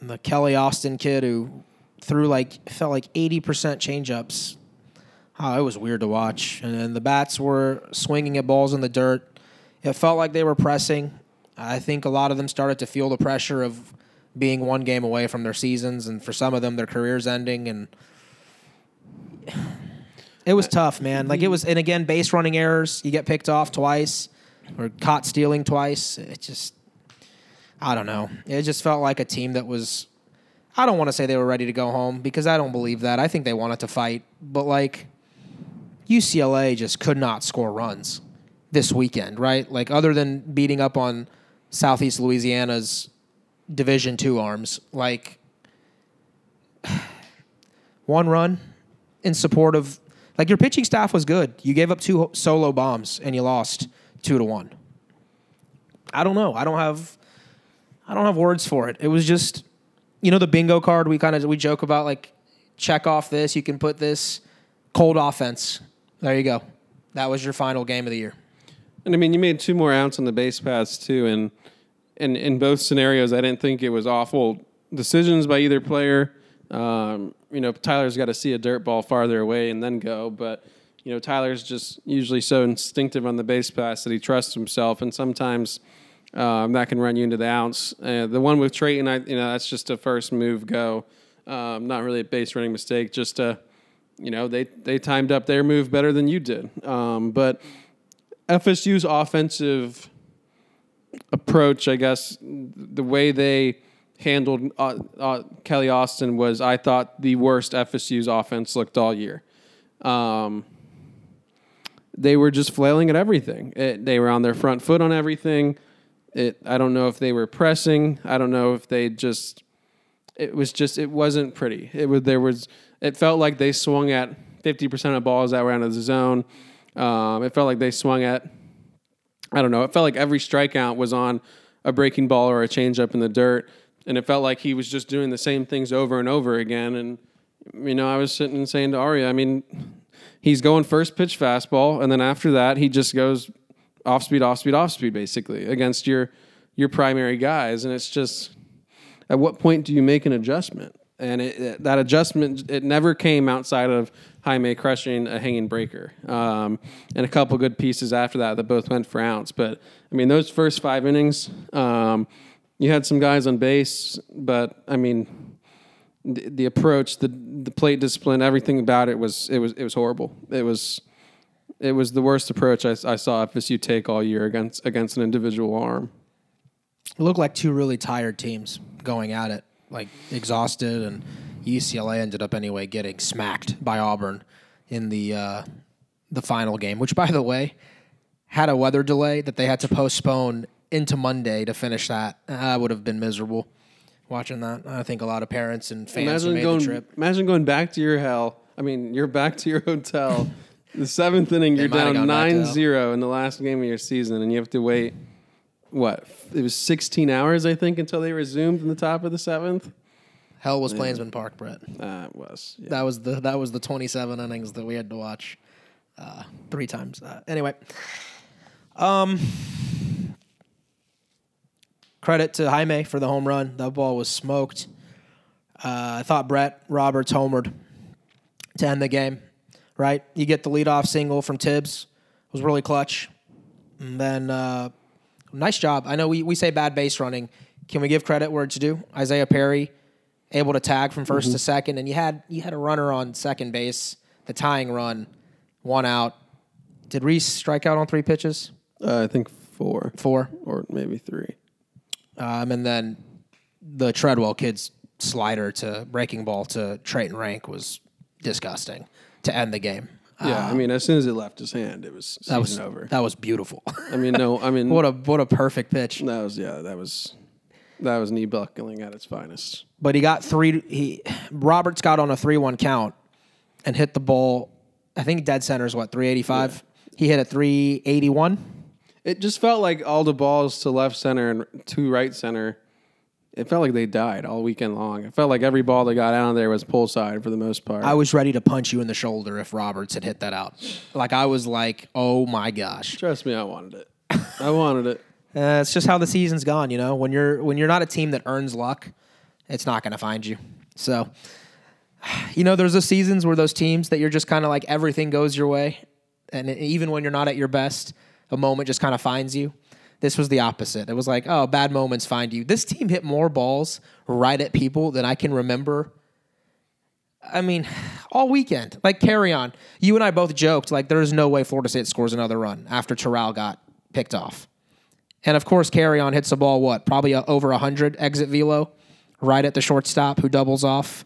A: The Kelly Austin kid who threw like felt like eighty percent changeups Oh, it was weird to watch. And then the bats were swinging at balls in the dirt. It felt like they were pressing. I think a lot of them started to feel the pressure of being one game away from their seasons, and for some of them, their careers ending. And it was tough, man. Like it was, and again, base running errors. You get picked off twice or caught stealing twice. It just, I don't know. It just felt like a team that was. I don't want to say they were ready to go home because I don't believe that. I think they wanted to fight, but like UCLA just could not score runs this weekend, right? Like other than beating up on Southeast Louisiana's Division Two arms, like one run in support of like your pitching staff was good. You gave up two solo bombs and you lost two to one. I don't know. I don't have I don't have words for it. It was just you know the bingo card we kind of we joke about like check off this, you can put this cold offense. There you go. That was your final game of the year.
B: And I mean, you made two more outs on the base paths too, and and in both scenarios, I didn't think it was awful decisions by either player. Um, you know, Tyler's got to see a dirt ball farther away and then go, but you know, Tyler's just usually so instinctive on the base pass that he trusts himself, and sometimes um, that can run you into the outs. Uh, the one with Trayton, I, you know, that's just a first move go, um, not really a base running mistake, just a, you know, they they timed up their move better than you did, um, but FSU's offensive approach, I guess, the way they handled uh, uh, Kelly Austin was, I thought, the worst FSU's offense looked all year. Um, they were just flailing at everything. It, they were on their front foot on everything. It, I don't know if they were pressing. I don't know if they just. It was just. It wasn't pretty. It was. There was. It felt like they swung at fifty percent of balls that were out of the zone. Um, it felt like they swung at, I don't know, it felt like every strikeout was on a breaking ball or a changeup in the dirt. And it felt like he was just doing the same things over and over again. And, you know, I was sitting and saying to Aria, I mean, he's going first pitch fastball. And then after that, he just goes off speed, off speed, off speed, basically, against your, your primary guys. And it's just, at what point do you make an adjustment? And it, that adjustment, it never came outside of Jaime crushing a hanging breaker, um, and a couple good pieces after that that both went for outs. But I mean, those first five innings, um, you had some guys on base, but I mean, the, the, approach, the the plate discipline, everything about it was it was it was horrible. It was it was the worst approach I, I saw FSU take all year against against an individual arm.
A: It looked like two really tired teams going at it, like exhausted and UCLA ended up anyway getting smacked by Auburn in the uh, the final game, which by the way had a weather delay that they had to postpone into Monday to finish that. I would have been miserable watching that. I think a lot of parents and fans imagine made
B: going,
A: the trip.
B: Imagine going back to your hell. I mean, you're back to your hotel. the seventh inning, you're down 9-0 in the last game of your season, and you have to wait. What? It was 16 hours, I think, until they resumed in the top of the seventh.
A: Hell was Plainsman Park, Brett.
B: Uh, it was.
A: Yeah. That was the that was the 27 innings that we had to watch uh, three times. Uh, anyway, um, credit to Jaime for the home run. That ball was smoked. Uh, I thought Brett Roberts homered to end the game. Right, you get the leadoff single from Tibbs. It was really clutch. And then, uh, nice job. I know we, we say bad base running. Can we give credit where it's due? Isaiah Perry able to tag from 1st mm-hmm. to second, and you had you had a runner on second base, the tying run, one out. Did Reese strike out on three pitches?
B: Uh, I think four,
A: four,
B: or maybe three.
A: Um, and then the Treadwell kid's slider to breaking ball to Trayton Rank was disgusting to end the game.
B: Yeah, I um, mean, as soon as it left his hand, it was
A: that was
B: over.
A: That was beautiful.
B: I mean, no, I mean,
A: what a what a perfect pitch.
B: That was yeah, that was that was knee buckling at its finest.
A: But he got three. He Roberts got on a three-one count and hit the ball. I think dead center is what three eighty-five. Yeah. He hit a three eighty-one.
B: It just felt like all the balls to left center and to right center. It felt like they died all weekend long. It felt like every ball that got out of there was pull side for the most part.
A: I was ready to punch you in the shoulder if Roberts had hit that out. Like I was like, oh my gosh.
B: Trust me, I wanted it. I wanted it.
A: Uh, it's just how the season's gone. You know, when you're when you're not a team that earns luck, it's not going to find you. So, you know, there's those seasons where those teams that you're just kind of like everything goes your way, and even when you're not at your best, a moment just kind of finds you. This was the opposite. It was like, oh, bad moments find you. This team hit more balls right at people than I can remember. I mean, all weekend. Like Carrion. You and I both joked like there is no way Florida State scores another run after Terrell got picked off. And of course, Carrion hits the ball, what, probably a, over 100 exit velo right at the shortstop who doubles off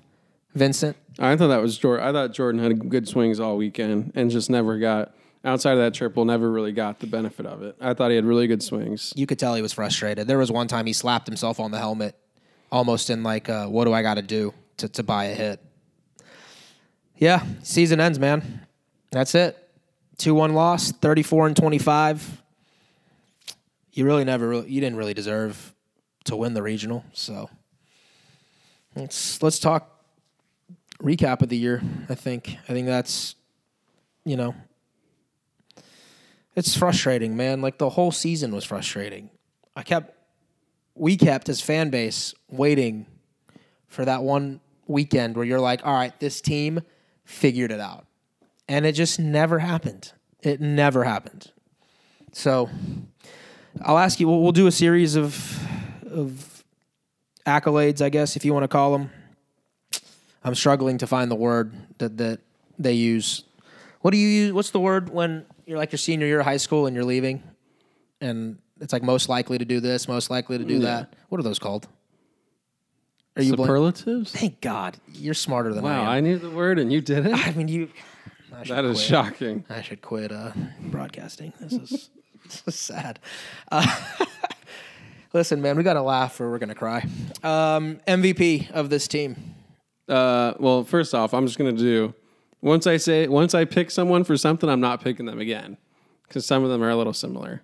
A: Vincent.
B: I thought that was Jordan. I thought Jordan had good swings all weekend and just never got outside of that triple. Never really got the benefit of it. I thought he had really good swings.
A: You could tell he was frustrated. There was one time he slapped himself on the helmet, almost in like, uh, "What do I got to do to to buy a hit?" Yeah, season ends, man. That's it. Two one loss, thirty four and twenty five. You really never, you didn't really deserve to win the regional. So let's let's talk recap of the year. I think I think that's you know it's frustrating, man. Like the whole season was frustrating. I kept we kept as fan base waiting for that one weekend where you're like, all right, this team figured it out. And it just never happened. It never happened. So I'll ask you, we'll, we'll do a series of, of accolades, I guess, if you want to call them. I'm struggling to find the word that, that they use. What do you use? What's the word when you're like your senior year of high school and you're leaving? And it's like most likely to do this, most likely to do yeah. that. What are those called?
B: Are you superlatives?
A: Thank God, you're smarter than
B: wow,
A: I am.
B: I knew the word and you did it.
A: I mean, you.
B: I that is quit. shocking.
A: I should quit uh, broadcasting. This is, this is sad. Uh, listen, man, we got to laugh or we're gonna cry. Um, MVP of this team.
B: Uh, well, first off, I'm just gonna do. Once I say, once I pick someone for something, I'm not picking them again because some of them are a little similar.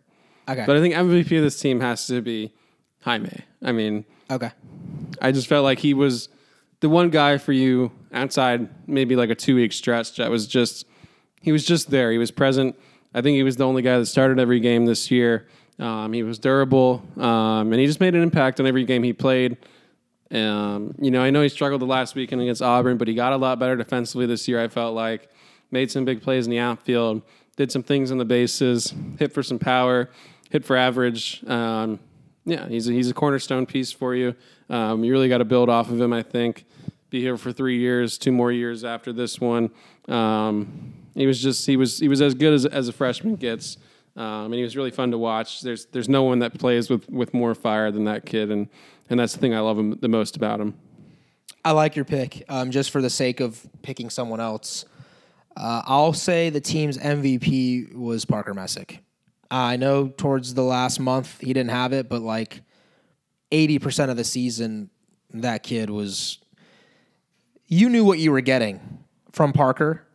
A: Okay.
B: But I think MVP of this team has to be Jaime. I mean,
A: okay.
B: I just felt like he was the one guy for you outside maybe like a two week stretch that was just he was just there. He was present. I think he was the only guy that started every game this year. Um, he was durable, um, and he just made an impact on every game he played. Um, you know, I know he struggled the last weekend against Auburn, but he got a lot better defensively this year. I felt like made some big plays in the outfield, did some things on the bases, hit for some power, hit for average. Um, yeah, he's a, he's a cornerstone piece for you. Um, you really got to build off of him, I think. Be here for three years, two more years after this one. Um, he was just he was he was as good as as a freshman gets, um, and he was really fun to watch. There's there's no one that plays with with more fire than that kid, and and that's the thing I love him the most about him.
A: I like your pick, um, just for the sake of picking someone else. Uh, I'll say the team's MVP was Parker Messick. I know towards the last month he didn't have it, but like 80% of the season, that kid was. You knew what you were getting from Parker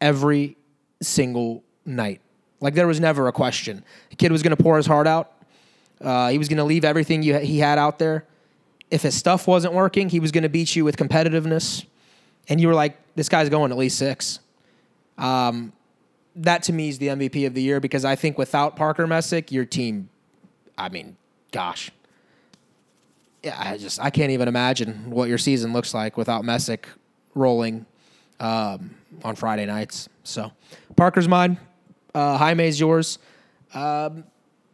A: every single night. Like there was never a question. The kid was going to pour his heart out. Uh, he was going to leave everything you, he had out there. If his stuff wasn't working, he was going to beat you with competitiveness. And you were like, this guy's going at least six. Um, that to me is the MVP of the year because I think without Parker Messick, your team, I mean, gosh, yeah, I just I can't even imagine what your season looks like without Messick rolling um, on Friday nights. So Parker's mine, uh, Jaime's yours. Um,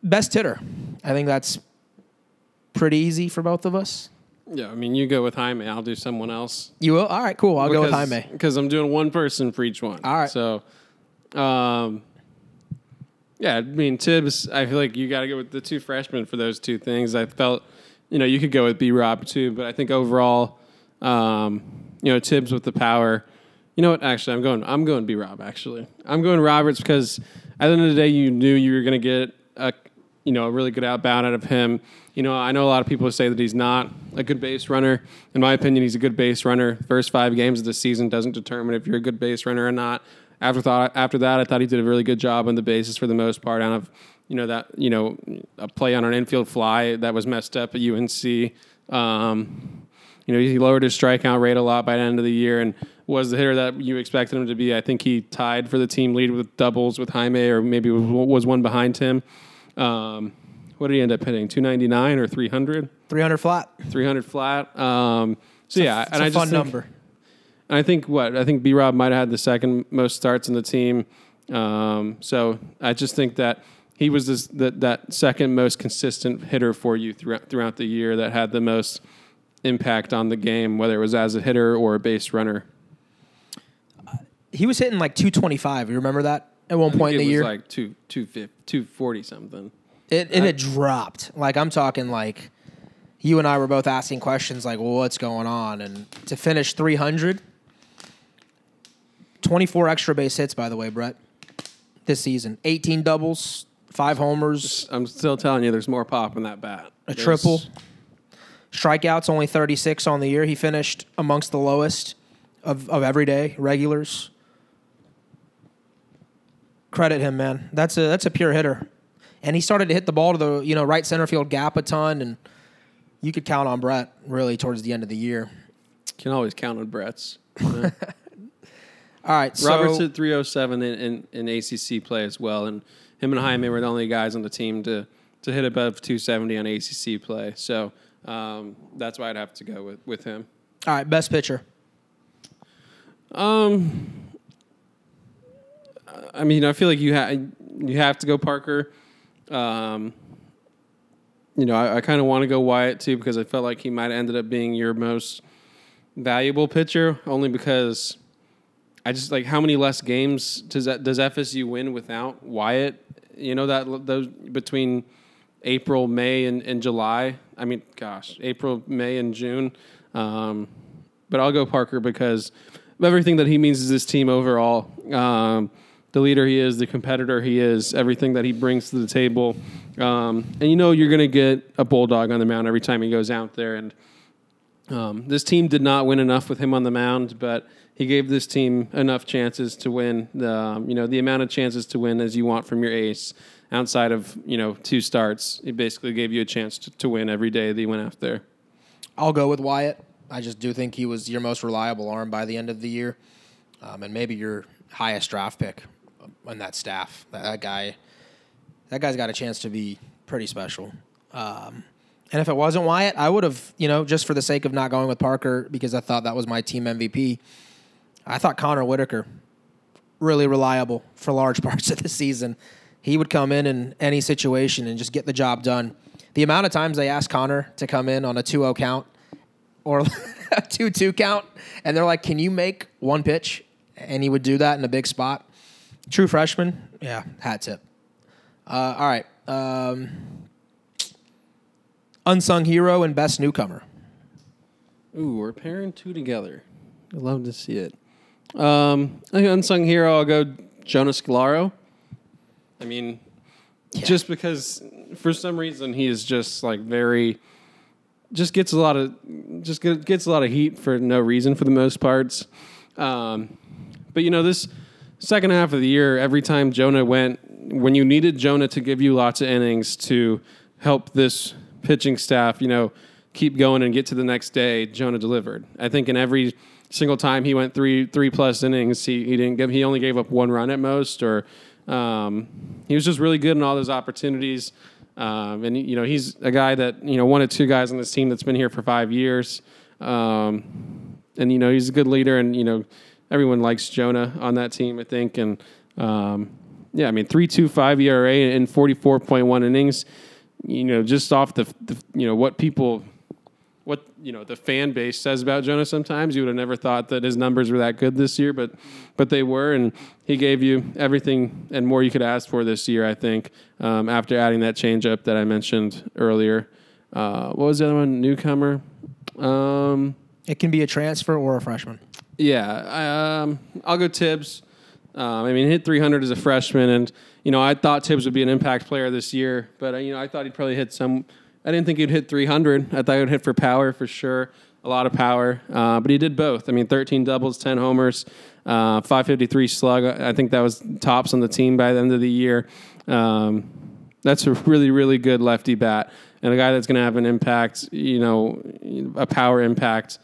A: best hitter, I think that's pretty easy for both of us.
B: Yeah, I mean, you go with Jaime. I'll do someone else.
A: You will? All right, cool. I'll because, go with Jaime
B: because I'm doing one person for each one.
A: All right.
B: So um, yeah, I mean Tibbs. I feel like you got to go with the two freshmen for those two things. I felt, you know, you could go with B Rob too, but I think overall, um, you know, Tibbs with the power. You know what? Actually, I'm going. I'm going B Rob. Actually, I'm going Roberts because at the end of the day, you knew you were going to get a, you know, a really good outbound out of him. You know, I know a lot of people say that he's not a good base runner. In my opinion, he's a good base runner. First five games of the season doesn't determine if you're a good base runner or not. After thought after that, I thought he did a really good job on the bases for the most part. Out of you know that you know a play on an infield fly that was messed up at UNC. Um, you know he lowered his strikeout rate a lot by the end of the year and was the hitter that you expected him to be. I think he tied for the team lead with doubles with Jaime, or maybe was one behind him. Um, what did he end up hitting? Two ninety nine or three hundred?
A: Three hundred flat.
B: Three hundred flat. Um, so
A: it's
B: yeah,
A: a, and I just fun think, number.
B: I think what I think B Rob might have had the second most starts in the team. Um, so I just think that he was this, that that second most consistent hitter for you throughout throughout the year that had the most impact on the game, whether it was as a hitter or a base runner.
A: He was hitting like 225. You remember that at one point in the year?
B: like two two fifty two forty something.
A: It and it dropped. Like I'm talking like you and I were both asking questions like, well, what's going on? And to finish 300, 24 extra base hits, by the way, Brett, this season, 18 doubles, five homers,
B: I'm still telling you, there's more pop in that bat.
A: a
B: There's-
A: triple. Strikeouts only 36 on the year. He finished amongst the lowest of, of everyday regulars. Credit him, man. That's a that's a pure hitter. And he started to hit the ball to the you know right center field gap a ton, and you could count on Brett really towards the end of the year.
B: You can always count on Brett's.
A: All right, so
B: Roberts at 307 in, in, in ACC play as well, and him and Jaime were the only guys on the team to to hit above 270 on ACC play. So um, that's why I'd have to go with with him.
A: all right, best pitcher.
B: Um, I mean, I feel like you have you have to go Parker. Um, you know, I, I kind of want to go Wyatt too because I felt like he might have ended up being your most valuable pitcher, only because I just like how many less games does that does FSU win without Wyatt? You know that those between April, May, and, and July. I mean, gosh, April, May, and June. Um, but I'll go Parker because of everything that he means to this team overall. Um, the leader he is, the competitor he is, everything that he brings to the table. Um, and you know you're going to get a bulldog on the mound every time he goes out there. And um, this team did not win enough with him on the mound, but he gave this team enough chances to win. The um, you know the amount of chances to win as you want from your ace. Outside of you know two starts, he basically gave you a chance to, to win every day that he went out there.
A: I'll go with Wyatt. I just do think he was your most reliable arm by the end of the year, um, and maybe your highest draft pick on that staff. That, that guy, that guy's got a chance to be pretty special. Um, and if it wasn't Wyatt, I would have, you know, just for the sake of not going with Parker because I thought that was my team MVP. I thought Connor Whitaker really reliable for large parts of the season. He would come in in any situation and just get the job done. The amount of times they asked Connor to come in on a 2-0 count or a 2-2 count and they're like, "Can you make one pitch?" and he would do that in a big spot. True freshman, yeah, hat tip. Uh, all right, um, unsung hero and best newcomer.
B: Ooh, we're pairing two together. I love to see it. Um, unsung hero. I'll go Jonah Scolaro. I mean, just because for some reason he is just like very, just gets a lot of, just gets a lot of heat for no reason for the most parts. Um, but you know this second half of the year, every time Jonah went, when you needed Jonah to give you lots of innings to help this pitching staff, you know, keep going and get to the next day, Jonah delivered. I think in every single time he went three three plus innings, he, he didn't give he only gave up one run at most, or um, he was just really good in all those opportunities. Um, and you know he's a guy that you know one of two guys on this team that's been here for five years. Um, and you know he's a good leader, and you know everyone likes Jonah on that team, I think. And um, yeah, I mean three two five ERA and forty four point one innings. You know, just off the, the you know what people what you know the fan base says about Jonah. Sometimes you would have never thought that his numbers were that good this year, but but they were, and he gave you everything and more you could ask for this year. I think um, after adding that changeup that I mentioned earlier. Uh, what was the other one? Newcomer. Um,
A: It can be a transfer or a freshman.
B: Yeah, um, I'll go Tibbs. Um, I mean, hit 300 as a freshman, and you know, I thought Tibbs would be an impact player this year, but uh, you know, I thought he'd probably hit some. I didn't think he'd hit 300. I thought he would hit for power for sure, a lot of power. Uh, but he did both. I mean, 13 doubles, 10 homers, uh, 553 slug. I think that was tops on the team by the end of the year. Um, that's a really, really good lefty bat, and a guy that's going to have an impact. You know, a power impact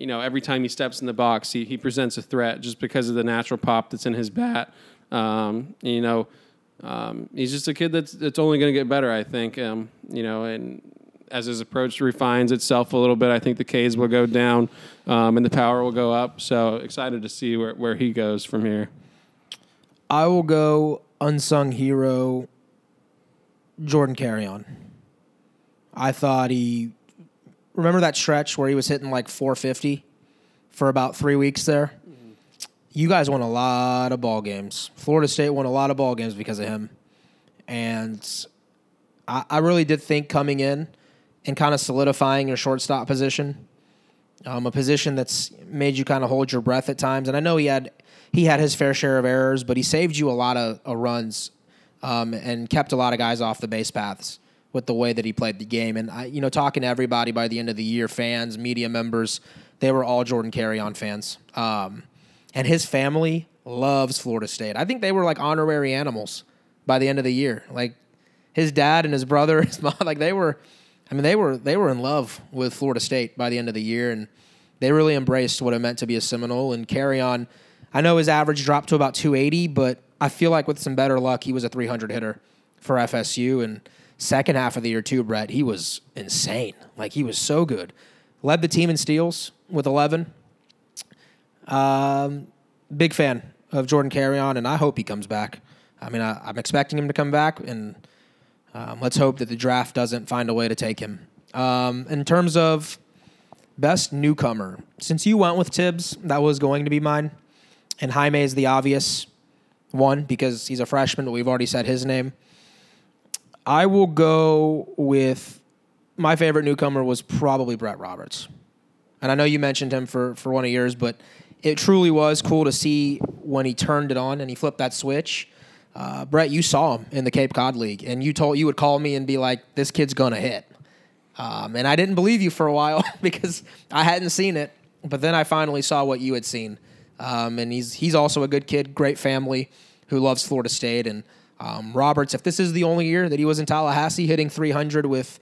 B: you know, every time he steps in the box, he, he presents a threat just because of the natural pop that's in his bat. Um, you know, um, he's just a kid that's that's only going to get better, I think. Um, you know, and as his approach refines itself a little bit, I think the K's will go down um, and the power will go up. So excited to see where, where he goes from here.
A: I will go unsung hero Jordan Carrion. I thought he remember that stretch where he was hitting like 450 for about three weeks there. You guys won a lot of ball games. Florida State won a lot of ball games because of him, and I, I really did think coming in and kind of solidifying your shortstop position, um, a position that's made you kind of hold your breath at times. And I know he had he had his fair share of errors, but he saved you a lot of, of runs um, and kept a lot of guys off the base paths with the way that he played the game. And I, you know, talking to everybody by the end of the year, fans, media members, they were all Jordan Carrion fans. Um, and his family loves Florida State. I think they were like honorary animals by the end of the year. Like his dad and his brother, his mom, like they were. I mean, they were they were in love with Florida State by the end of the year, and they really embraced what it meant to be a Seminole. And Carrion. I know his average dropped to about 280, but I feel like with some better luck, he was a 300 hitter for FSU. And second half of the year too, Brett, he was insane. Like he was so good. Led the team in steals with 11. Um, big fan of Jordan Carrion, and I hope he comes back. I mean, I, am expecting him to come back, and um, let's hope that the draft doesn't find a way to take him. Um, in terms of best newcomer, since you went with Tibbs, that was going to be mine, and Jaime is the obvious one because he's a freshman, but we've already said his name. I will go with my favorite newcomer was probably Brett Roberts. And I know you mentioned him for, for one of yours, but it truly was cool to see when he turned it on and he flipped that switch. Uh, Brett, you saw him in the Cape Cod League, and you told you would call me and be like, "This kid's gonna hit," um, and I didn't believe you for a while because I hadn't seen it. But then I finally saw what you had seen, um, and he's he's also a good kid, great family, who loves Florida State. And um, Roberts, if this is the only year that he was in Tallahassee hitting 300 with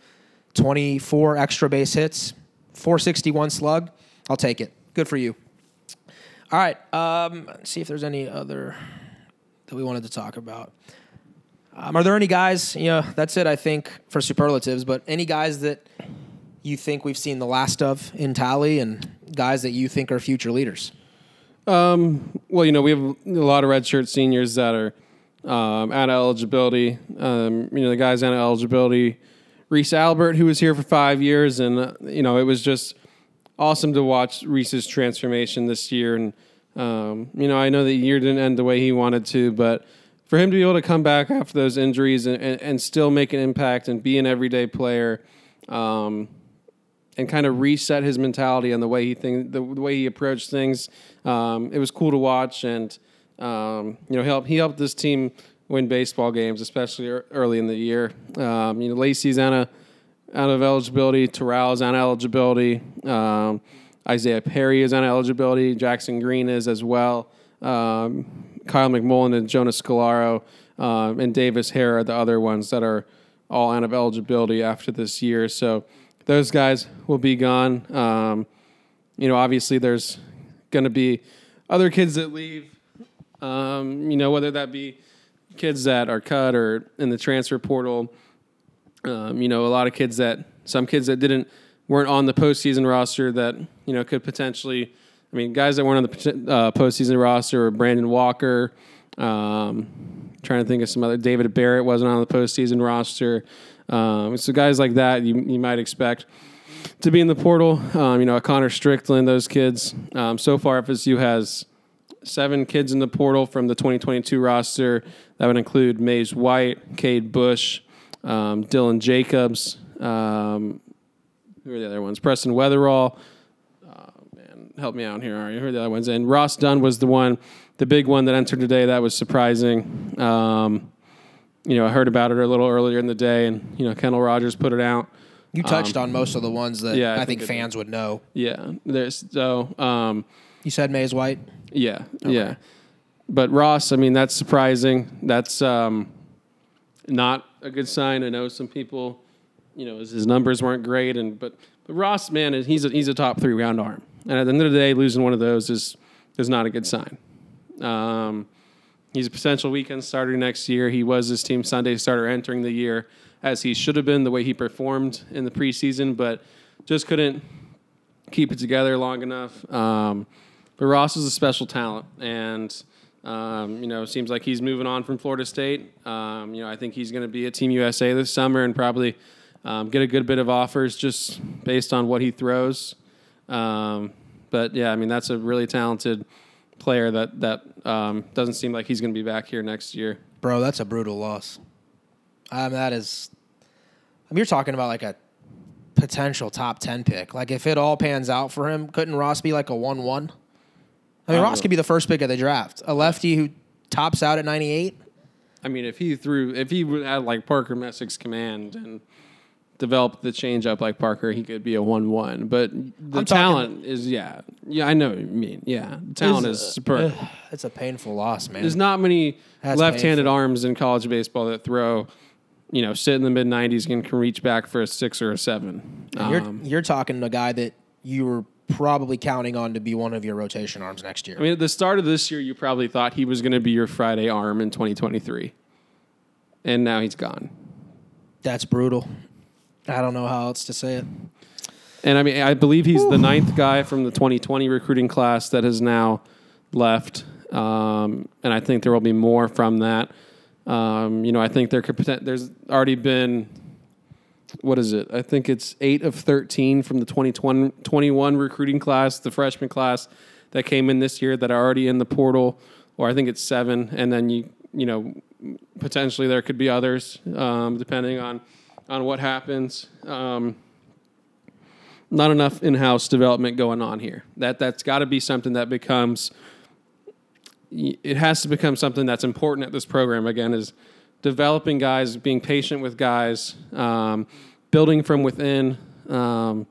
A: 24 extra base hits, 461 slug, I'll take it. Good for you. All right. Um, let's see if there's any other that we wanted to talk about. Um, are there any guys? You know, that's it. I think for superlatives, but any guys that you think we've seen the last of in Tally, and guys that you think are future leaders.
B: Um, well, you know, we have a lot of redshirt seniors that are um, out of eligibility. Um, you know, the guys out of eligibility. Reese Albert, who was here for five years, and uh, you know, it was just awesome to watch Reese's transformation this year. And um, you know, I know the year didn't end the way he wanted to, but for him to be able to come back after those injuries and, and, and still make an impact and be an everyday player, um, and kind of reset his mentality and the way he think, the, the way he approached things, um, it was cool to watch. And um, you know, he helped he helped this team win baseball games, especially early in the year. Um, you know, Lacey's out of out of eligibility. Terrell's out of eligibility. Um, Isaiah Perry is out of eligibility. Jackson Green is as well. Um, Kyle McMullen and Jonah Scolaro um, and Davis Hare are the other ones that are all out of eligibility after this year. So those guys will be gone. Um, you know, obviously there's going to be other kids that leave. Um, you know, whether that be kids that are cut or in the transfer portal. Um, you know, a lot of kids that some kids that didn't weren't on the postseason roster that you know could potentially. I mean, guys that weren't on the uh, postseason roster were Brandon Walker. Um, trying to think of some other. David Barrett wasn't on the postseason roster. Um, so guys like that you you might expect to be in the portal. Um, you know, Connor Strickland, those kids. Um, so far, FSU has seven kids in the portal from the 2022 roster. That would include Mays White, Cade Bush, um, Dylan Jacobs, um, who are the other ones? Preston Weatherall. Oh, man, help me out here. Are you? Who are the other ones? And Ross Dunn was the one, the big one that entered today. That was surprising. Um, you know, I heard about it a little earlier in the day, and you know, Kendall Rogers put it out.
A: You touched um, on most of the ones that yeah, I, I think, think fans would know.
B: Yeah, there's so. Um,
A: you said Mays White.
B: Yeah, okay. yeah. But Ross, I mean, that's surprising. That's um, not a good sign. I know some people you know his, his numbers weren't great, and but but Ross, man, he's a, he's a top three round arm, and at the end of the day, losing one of those is is not a good sign. Um, He's a potential weekend starter next year. He was his team Sunday starter entering the year, as he should have been the way he performed in the preseason, but just couldn't keep it together long enough. Um, but Ross is a special talent, and um, you know, seems like he's moving on from Florida State. Um, you know, I think he's going to be at Team USA this summer and probably um, get a good bit of offers just based on what he throws. Um, but yeah, I mean, that's a really talented player that that um, doesn't seem like he's going to be back here next year.
A: Bro, that's a brutal loss. Um, that is. I mean, you're talking about like a potential top ten pick. Like if it all pans out for him, couldn't Ross be like a one-one? I mean, Ross could be the first pick of the draft. A lefty who tops out at 98.
B: I mean, if he threw, if he had like Parker Messick's command and developed the changeup like Parker, he could be a one-one. But the
A: I'm
B: talent is, yeah, yeah, I know what you mean. Yeah, the talent is
A: It's, uh,
B: superb.
A: ugh, It's a painful loss, man.
B: There's not many
A: That's
B: left-handed
A: painful.
B: arms in college baseball that throw, you know, sit in the mid 90s and can reach back for a six or a seven.
A: And you're
B: Um,
A: you're talking to a guy that you were probably counting on to be one of your rotation arms next year.
B: I mean, at the start of this year, you probably thought he was going to be your Friday arm in 2023, and now he's gone.
A: That's brutal. I don't know how else to say it.
B: And I mean, I believe he's the ninth guy from the 2020 recruiting class that has now left. Um, and I think there will be more from that. Um, you know, I think there could there's already been what is it? I think it's eight of 13 from the 2020 21 recruiting class, the freshman class that came in this year that are already in the portal, or I think it's seven. And then you you know potentially there could be others um, depending on on what happens. Um, not enough in-house development going on here. That that's got to be something that becomes. It has to become something that's important at this program. Again, is developing guys, being patient with guys, um, building from within. Um,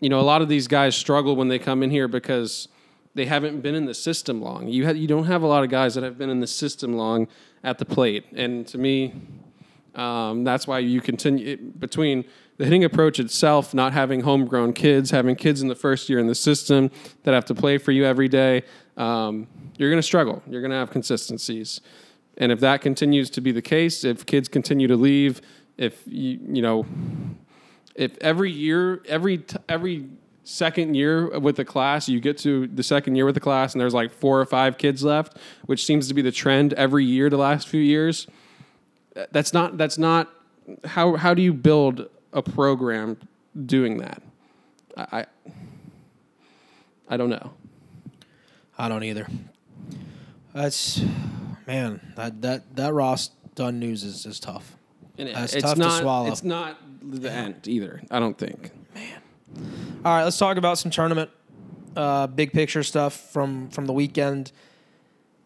B: you know, a lot of these guys struggle when they come in here because they haven't been in the system long. You ha- you don't have a lot of guys that have been in the system long at the plate, and to me, um, that's why you continue it, between the hitting approach itself, not having homegrown kids, having kids in the first year in the system that have to play for you every day. Um, you're going to struggle. You're going to have consistencies, and if that continues to be the case, if kids continue to leave, if you you know, if every year, every t- every second year with the class, you get to the second year with the class, and there's like four or five kids left, which seems to be the trend every year the last few years that's not that's not how how do you build a program doing that i i, I don't know
A: I don't either. That's man, that that that Ross Dunn news is, is tough.
B: and it-
A: That's
B: it's
A: tough to
B: not
A: swallow.
B: it's not the end either i don't think Man.
A: All right, let's talk about some tournament, uh, big picture stuff from from the weekend.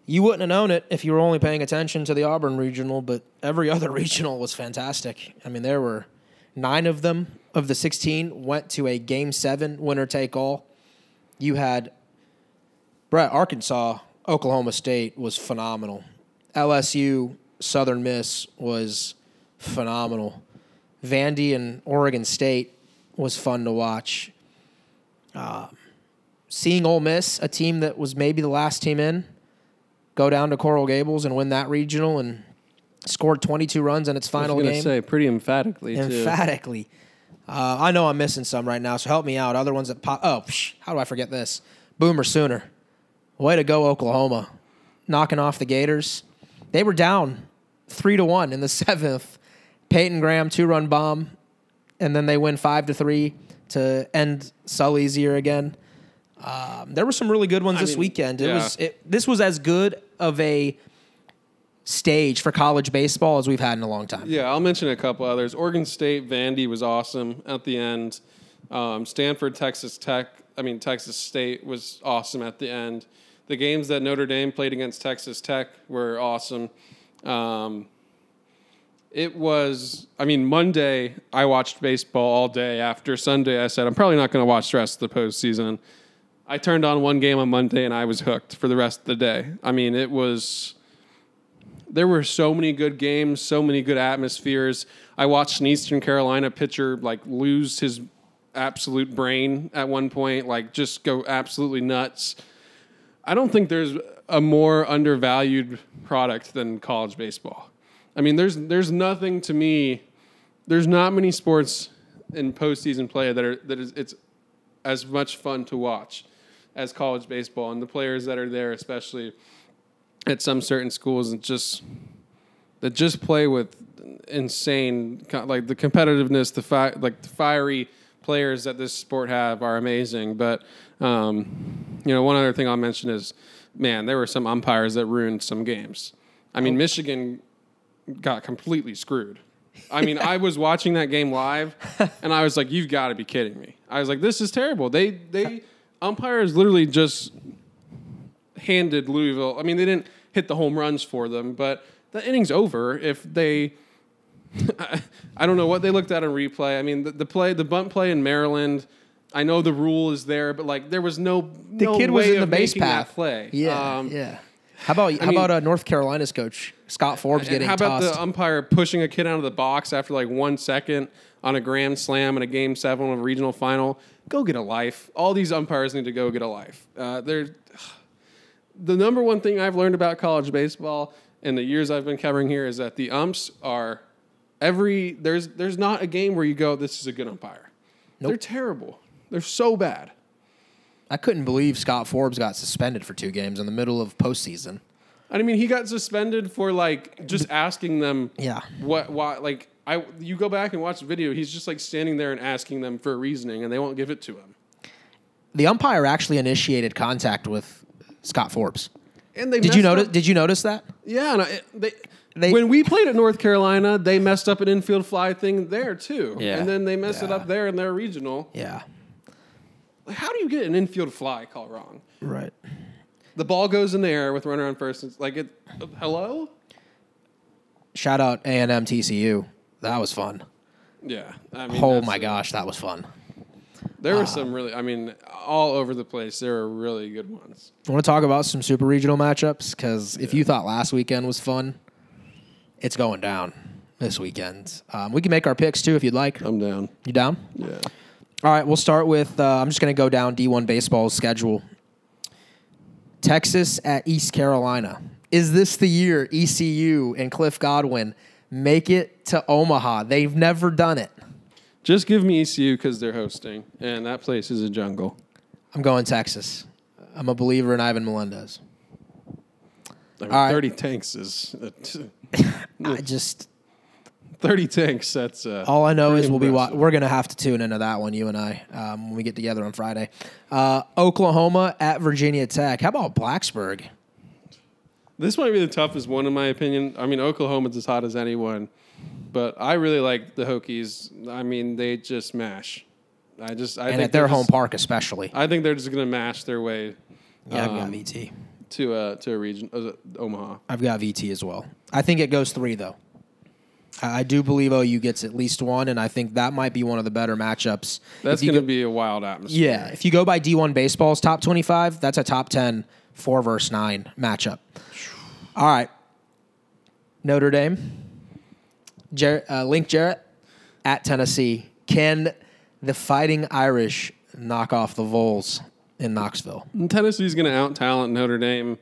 A: You wouldn't have known it if you were only paying attention to the Auburn regional, but every other regional was fantastic. I mean, there were nine of them of the sixteen went to a game seven winner take all. You had Brett Arkansas, Oklahoma State was phenomenal. LSU Southern Miss was phenomenal. Vandy and Oregon State was fun to watch. Uh, seeing Ole Miss, a team that was maybe the last team in, go down to Coral Gables and win that regional and scored 22 runs in its final
B: i was
A: final
B: going to
A: game
B: say pretty emphatically too.
A: emphatically. Uh, I know I'm missing some right now, so help me out. Other ones that pop. Oh, psh, how do I forget this? Boomer Sooner. Way to go, Oklahoma. Knocking off the Gators. They were down three to one in the seventh. Peyton Graham two run bomb, and then they win five to three to end Sully's year again. Um, there were some really good ones
B: I
A: this
B: mean,
A: weekend. It
B: yeah.
A: was it, this was as good of a stage for college baseball as we've had in a long time.
B: yeah i'll mention a couple others oregon state vandy was awesome at the end um, stanford texas tech i mean texas state was awesome at the end the games that notre dame played against texas tech were awesome. Um, it was i mean monday i watched baseball all day. After sunday i said i'm probably not going to watch the rest of the postseason. I turned on one game on monday and i was hooked for the rest of the day. I mean it was there were so many good games so many good atmospheres. I watched an eastern carolina pitcher like lose his absolute brain at one point like just go absolutely nuts I don't think there's a more undervalued product than college baseball. I mean, there's there's nothing to me. There's not many sports in postseason play that are that is it's as much fun to watch as college baseball, and the players that are there, especially at some certain schools, and just that just play with insane like the competitiveness, the fi- like the fiery players that this sport have are amazing. But um, you know, one other thing I'll mention is, man, there were some umpires that ruined some games. I mean, Michigan got completely screwed. I mean, I was watching that game live, and I was like, "You've got to be kidding me!" I was like, "This is terrible." They they umpires literally just handed Louisville. I mean, they didn't hit the home runs for them, but the inning's over if they. I don't know what they looked at in replay. I mean, the, the play, the bunt play in Maryland. I know the rule is there, but like there was no
A: The
B: no
A: kid was
B: way
A: in the
B: of
A: base
B: making
A: path.
B: that play.
A: Yeah,
B: Um,
A: yeah. How about how
B: mean-
A: about uh, North Carolina's coach Scott Forbes getting
B: how about
A: tossed?
B: the umpire pushing a kid out of the box after like one second on a grand slam in a game seven of a regional final? Go get a life. All these umpires need to go get a life. Uh, they're the number one thing I've learned about college baseball in the years I've been covering here is that the umps are every there's there's not a game where you go this is a good umpire. They're terrible. They're so bad.
A: I couldn't believe Scott Forbes got suspended for two games in the middle of postseason.
B: I mean, he got suspended for like just asking them.
A: Yeah.
B: What? Why? Like, I you go back and watch the video. He's just like standing there and asking them for a reasoning, and they won't give it to him.
A: The umpire actually initiated contact with Scott Forbes.
B: And they
A: Did you notice?
B: up-
A: Did you notice that?
B: Yeah. And I, they,
A: They-
B: when we played at North Carolina, they messed up an infield fly thing there too.
A: Yeah.
B: And then they messed it up there in their regional.
A: Yeah.
B: How do you get an infield fly call wrong?
A: Right.
B: The ball goes in the air with runner on first. It's like it. Hello.
A: Shout out A and M TCU. That was fun.
B: Yeah. I mean,
A: Oh my
B: it.
A: gosh, that was fun.
B: There were some really. I mean, all over the place. There were really good ones.
A: I want to talk about some super regional matchups because if you thought last weekend was fun, it's going down this weekend. Um, we can make our picks too if you'd like.
B: I'm down.
A: You down?
B: Yeah.
A: All right, we'll start with. Uh, I'm just going to go down D1 baseball's schedule. Texas at East Carolina. Is this the year ECU and Cliff Godwin make it to Omaha? They've never done it.
B: Just give me ECU because they're hosting, and that place is a jungle.
A: I'm going Texas. I'm a believer in Ivan Melendez.
B: I mean,
A: All right.
B: Thirty tanks is
A: I just
B: thirty tanks. That's uh,
A: all I know is we'll be wa- we're gonna have to tune into that one, you and I, um, when we get together on Friday. Uh, Oklahoma at Virginia Tech. How about Blacksburg?
B: This might be the toughest one in my opinion. I mean, Oklahoma's as hot as anyone, but I really like the Hokies. I mean, they just mash. I just I
A: And
B: think
A: at their home
B: just-
A: park, especially.
B: I think they're just gonna mash their way
A: Yeah, I've got
B: um,
A: VT.
B: to a to a region uh, Omaha.
A: I've got VT as well. I think it goes three though. I do believe OU gets at least one, and I think that might be one of the better matchups.
B: That's gonna be a wild atmosphere.
A: yeah. If you go by D1 baseball's top twenty-five, that's a top ten four versus nine matchup. All right, Notre Dame, Jar- uh, Link Jarrett at Tennessee. Can the Fighting Irish knock off the Vols in Knoxville?
B: Tennessee's going to out talent Notre Dame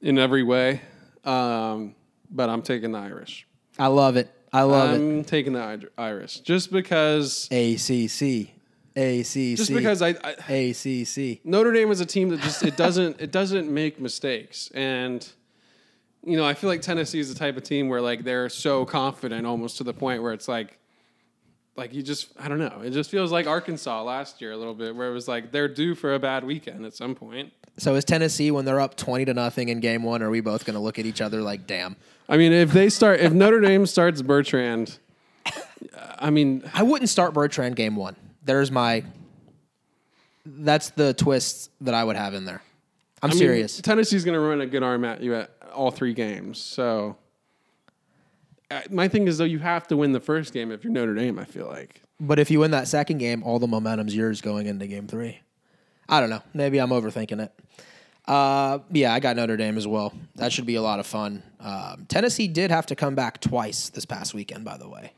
B: in every way, um, but I'm taking the Irish.
A: I love it. I love it.
B: I'm taking the Ir- Irish just because.
A: ACC, ACC,
B: Just because I, I
A: ACC.
B: Notre Dame is a team that just it doesn't it doesn't make mistakes, and you know I feel like Tennessee is the type of team where like they're so confident almost to the point where it's like. Like you just, I don't know. It just feels like Arkansas last year a little bit, where it was like they're due for a bad weekend at some point.
A: So is Tennessee when they're up twenty to nothing in game one? Are we both going to look at each other like, damn?
B: I mean, if they start, if Notre Dame starts Bertrand, I mean,
A: I wouldn't start Bertrand game one. There's my. That's the twist that I would have in there. I'm
B: I mean,
A: serious.
B: Tennessee's going to run a good arm at you at all three games. So, uh, my thing is though, you have to win the first game if you're Notre Dame. I feel like.
A: But if you win that second game, all the momentum's yours going into game three. I don't know. Maybe I'm overthinking it. Uh, yeah, I got Notre Dame as well. That should be a lot of fun. Um, Tennessee did have to come back twice this past weekend, by the way.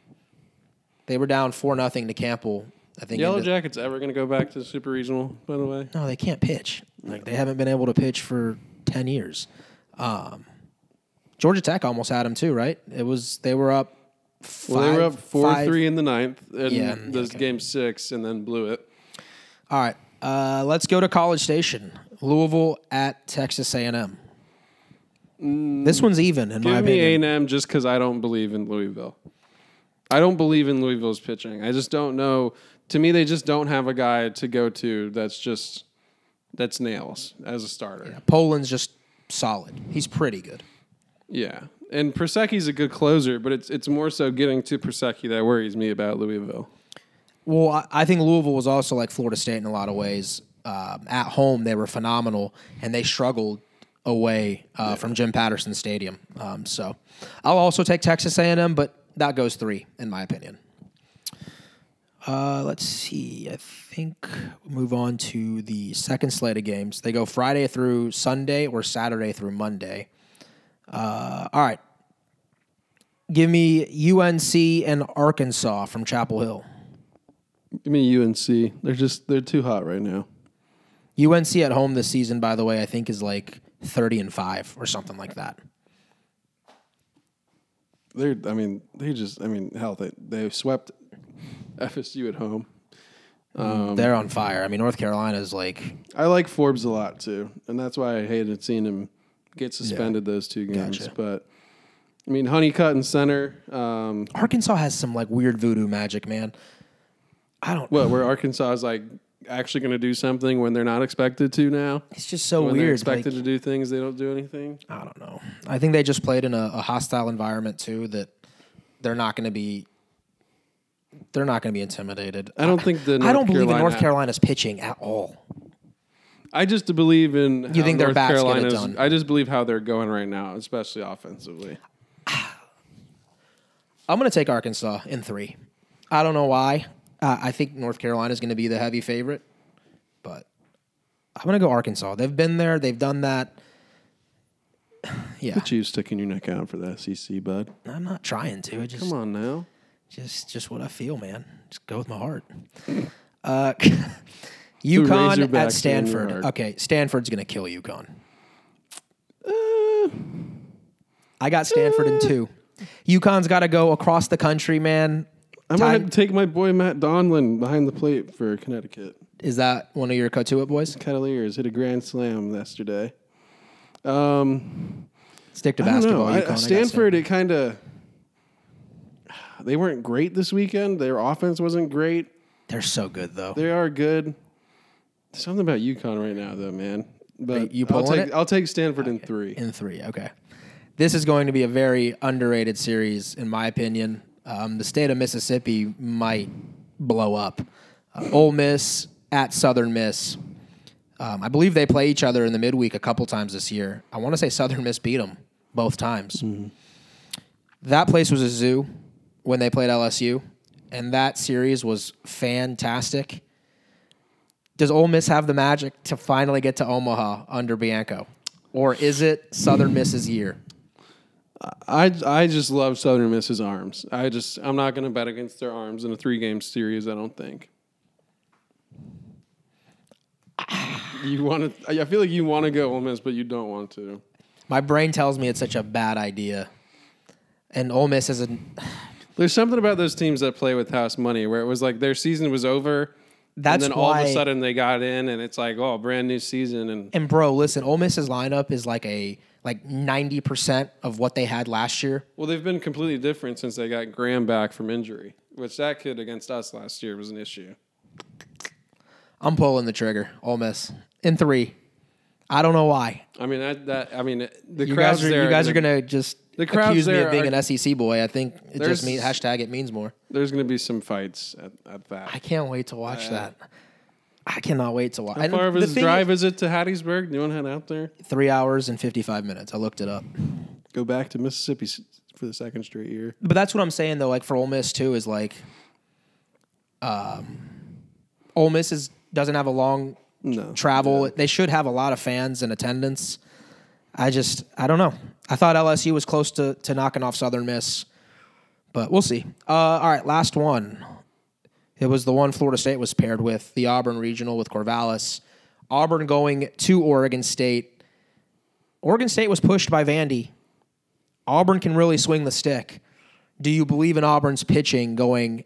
A: They were down four nothing to Campbell. I think.
B: Yellow
A: into-
B: Jackets ever going to go back to the Super Regional? By the way,
A: No, they can't pitch. Like they haven't been able to pitch for ten years. Um, Georgia Tech almost had them too, right? It was they were up. Five,
B: Well, they were up four
A: five-
B: three in the ninth, and
A: Yeah,
B: this
A: okay.
B: game six, and then blew it.
A: All right, uh, let's go to College Station, Louisville at Texas A and M. This one's even in my opinion.
B: Give me A&M just because I don't believe in Louisville. I don't believe in Louisville's pitching. I just don't know. To me, they just don't have a guy to go to that's just that's nails as a starter.
A: Poland's just solid. He's pretty good.
B: Yeah, and Prosecky's a good closer, but it's it's more so getting to Persecki that worries me about Louisville.
A: Well, I, I think Louisville was also like Florida State in a lot of ways. Um, at home, they were phenomenal, and they struggled away uh, from Jim Patterson Stadium. Um, so, I'll also take Texas A&M, but that goes three in my opinion. Uh, let's see. I think we'll move on to the second slate of games. They go Friday through Sunday or Saturday through Monday. Uh, all right. Give me UNC and Arkansas from Chapel Hill.
B: Give me UNC. They're just they're too hot right now.
A: UNC at home this season, by the way, I think is like 30 and 5 or something like that.
B: They're I mean they just I mean hell they they swept FSU at home. Um,
A: They're on fire. I mean, North Carolina is like,
B: I like Forbes a lot too, and that's why I hated seeing him get suspended those two games.
A: Gotcha.
B: But I mean, Honeycutt and center. Um,
A: Arkansas has some like weird voodoo magic, man. I don't
B: what where Arkansas is like actually going to do something when they're not expected to now.
A: It's just so
B: when they're
A: weird.
B: expected
A: like-
B: to do things, they don't do anything.
A: I don't know. I think they just played in a, a hostile environment too that they're not going to be. They're not going to be intimidated.
B: I don't think the
A: I don't
B: North
A: believe in North Carolina's pitching at all.
B: I just believe in.
A: You
B: how
A: think their
B: North
A: backs get it
B: Carolina's-
A: done?
B: I just believe how they're going right now, especially offensively.
A: I'm going to take Arkansas in three. I don't know why. Uh, I think North Carolina is going to be the heavy favorite, but I'm going to go Arkansas. They've been there. They've done that. Yeah,
B: But you sticking your neck out for the SEC, bud.
A: I'm not trying to. It just,
B: Come on now.
A: just, just what I feel, man. Just go with my heart. Uh, UConn at Stanford. Okay, Stanford's going to kill UConn.
B: Uh,
A: I got Stanford in two. UConn's got to go across the country, man.
B: I'm
A: Time-
B: gonna take my boy Matt Donlan behind the plate for Connecticut.
A: Is that one of your Cotuit boys?
B: Cavaliers hit a grand slam yesterday. Um,
A: Stick to basketball.
B: I-
A: UConn. I
B: Stanford, it kind of they weren't great this weekend. Their offense wasn't great.
A: They're so good though.
B: They are good. There's something about UConn right now, though, man. But
A: you
B: I'll
A: pulling
B: take
A: it?
B: I'll take Stanford in three.
A: in three. Okay. This is going to be a very underrated series, in my opinion. Um, the state of Mississippi might blow up. Uh, Ole Miss at Southern Miss. Um, I believe they play each other in the midweek a couple times this year. I want to say Southern Miss beat them both times. That place was a zoo when they played LSU, and that series was fantastic. Does Ole Miss have the magic to finally get to Omaha under Bianco? Or is it Southern Miss's year?
B: I I just love Southern Miss's arms. I just I'm not going to bet against their arms in a three game series. I don't think. You want to? I feel like you want to go Ole Miss, but you don't want to.
A: My brain tells me it's such a bad idea. And Ole Miss is a
B: There's something about those teams that play with house money where it was like their season was over,
A: That's
B: and then all of a sudden they got in, and it's like oh, brand new season, and
A: and bro, listen, Ole Miss's lineup is like a like ninety percent of what they had last year.
B: well, they've been completely different since they got Graham back from injury, which that kid against us last year was an issue.
A: I'm pulling the trigger. Ole Miss in three. I don't know why.
B: I mean that that I mean the
A: You
B: crowds
A: guys are
B: there.
A: you guys are gonna just
B: The crowds
A: accuse me of being
B: are-
A: an SEC boy. I think it just means hashtag it means more.
B: There's going to be some fights at, at that.
A: I can't wait to watch that. I cannot wait to watch.
B: How far of his drive is it to Hattiesburg? You want to head out there?
A: Three hours and fifty five minutes. I looked it up.
B: Go back to Mississippi for the second straight year.
A: But that's what I'm saying though. Like for Ole Miss too, is like, um, Ole Miss is doesn't have a long
B: No.
A: travel. They should have a lot of fans in attendance. I just I don't know. I thought LSU was close to to knocking off Southern Miss, but we'll see. Uh, all right, last one. It was the one Florida State was paired with the Auburn Regional with Corvallis. Auburn going to Oregon State. Oregon State was pushed by Vandy. Auburn can really swing the stick. Do you believe in Auburn's pitching going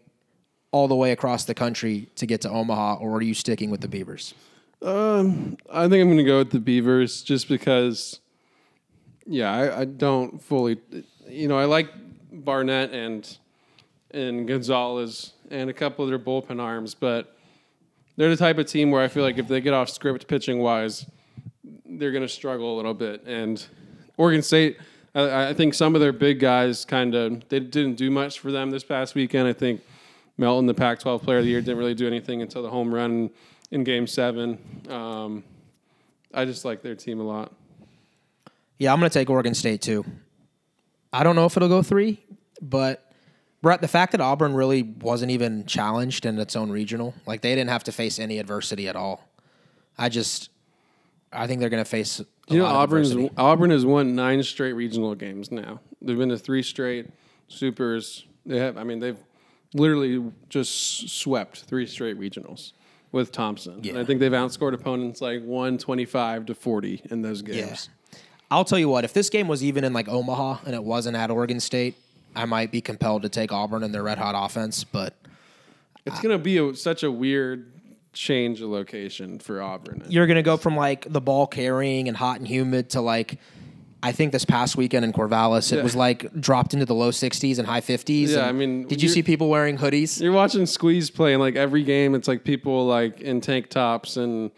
A: all the way across the country to get to Omaha, or are you sticking with the Beavers?
B: Um, I think I'm going to go with the Beavers just because. Yeah, I, I don't fully. You know, I like Barnett and and Gonzalez and a couple of their bullpen arms, but they're the type of team where I feel like if they get off script pitching wise, they're going to struggle a little bit. And Oregon State, I, I think some of their big guys kind of they didn't do much for them this past weekend. I think Melton, the Pac-12 Player of the Year, didn't really do anything until the home run in Game Seven. Um, I just like their team a lot.
A: Yeah, I'm going to take Oregon State too. I don't know if it'll go three, but Brett, the fact that Auburn really wasn't even challenged in its own regional, like they didn't have to face any adversity at all. I just, I think they're going to face. a
B: You know,
A: lot of
B: Auburn's. Auburn has won nine straight regional games now. They've been to three straight supers. They have, I mean, they've literally just swept three straight regionals with Thompson. And
A: Yeah.
B: I think they've outscored opponents like one twenty-five to forty in those games.
A: I'll tell you what, if this game was even in like Omaha and it wasn't at Oregon State, I might be compelled to take Auburn and their red hot offense. But
B: It's going to be a, such a weird change of location for Auburn.
A: you're going to go from like the ball carrying and hot and humid to like, I think this past weekend in Corvallis, it
B: Yeah.
A: was like dropped into the low 60s and high 50s.
B: Yeah, I mean,
A: did you see people wearing hoodies?
B: You're watching Squeeze play, and like every game, it's like people like in tank tops and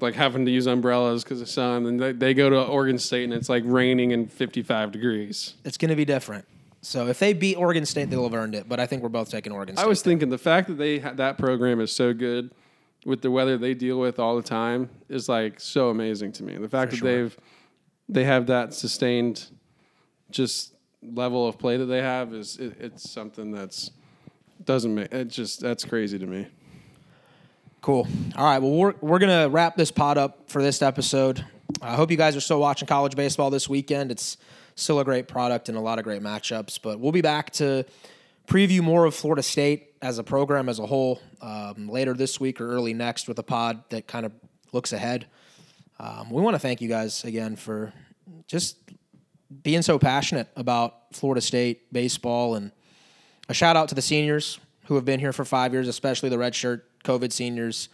B: like having to use umbrellas because of sun. And they, they go to Oregon State, and it's like raining and 55 degrees.
A: It's going to be different. So if they beat Oregon State, they'll have earned it. But I think we're both taking Oregon State.
B: I was thinking the fact that they ha- that program is so good with the weather they deal with all the time is like so amazing to me. The fact that
A: sure.
B: they've they have that sustained just level of play that they have is it, it's something that's doesn't make it just that's crazy to me.
A: Cool. All right. Well, we're, we're going to wrap this pod up for this episode. I hope you guys are still watching college baseball this weekend. It's still a great product and a lot of great matchups. But we'll be back to preview more of Florida State as a program as a whole um, later this week or early next with a pod that kind of looks ahead. Um, we want to thank you guys again for just being so passionate about Florida State baseball and a shout out to the seniors who have been here for five years, especially the redshirt COVID seniors.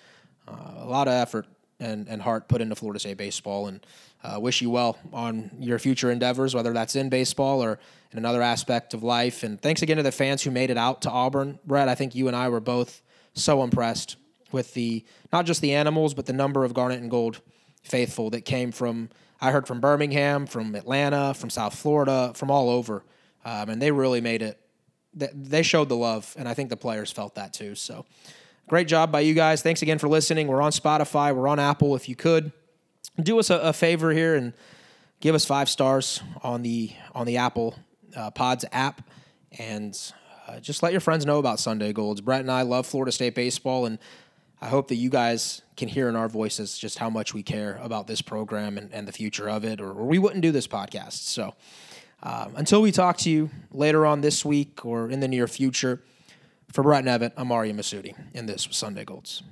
A: Uh, a lot of effort and, and heart put into Florida State baseball, and uh, wish you well on your future endeavors, whether that's in baseball or in another aspect of life. And thanks again to the fans who made it out to Auburn. Brett, I think you and I were both so impressed with the not just the animals, but the number of garnet and gold faithful that came from. I heard from Birmingham, from Atlanta, from South Florida, from all over, um, and they really made it they showed the love, and I think the players felt that too. So, great job by you guys. Thanks again for listening. We're on Spotify, we're on Apple. If you could do us a, a favor here and give us five stars on the on the Apple uh, Pods app, and uh, just let your friends know about Sunday Golds. Brett and I love Florida State baseball, and I hope that you guys can hear in our voices just how much we care about this program and, and the future of it, or, or we wouldn't do this podcast. So. Um, until we talk to you later on this week or in the near future, for Brett Nevitt, I'm Mario Masudi, and this was Sunday Golds.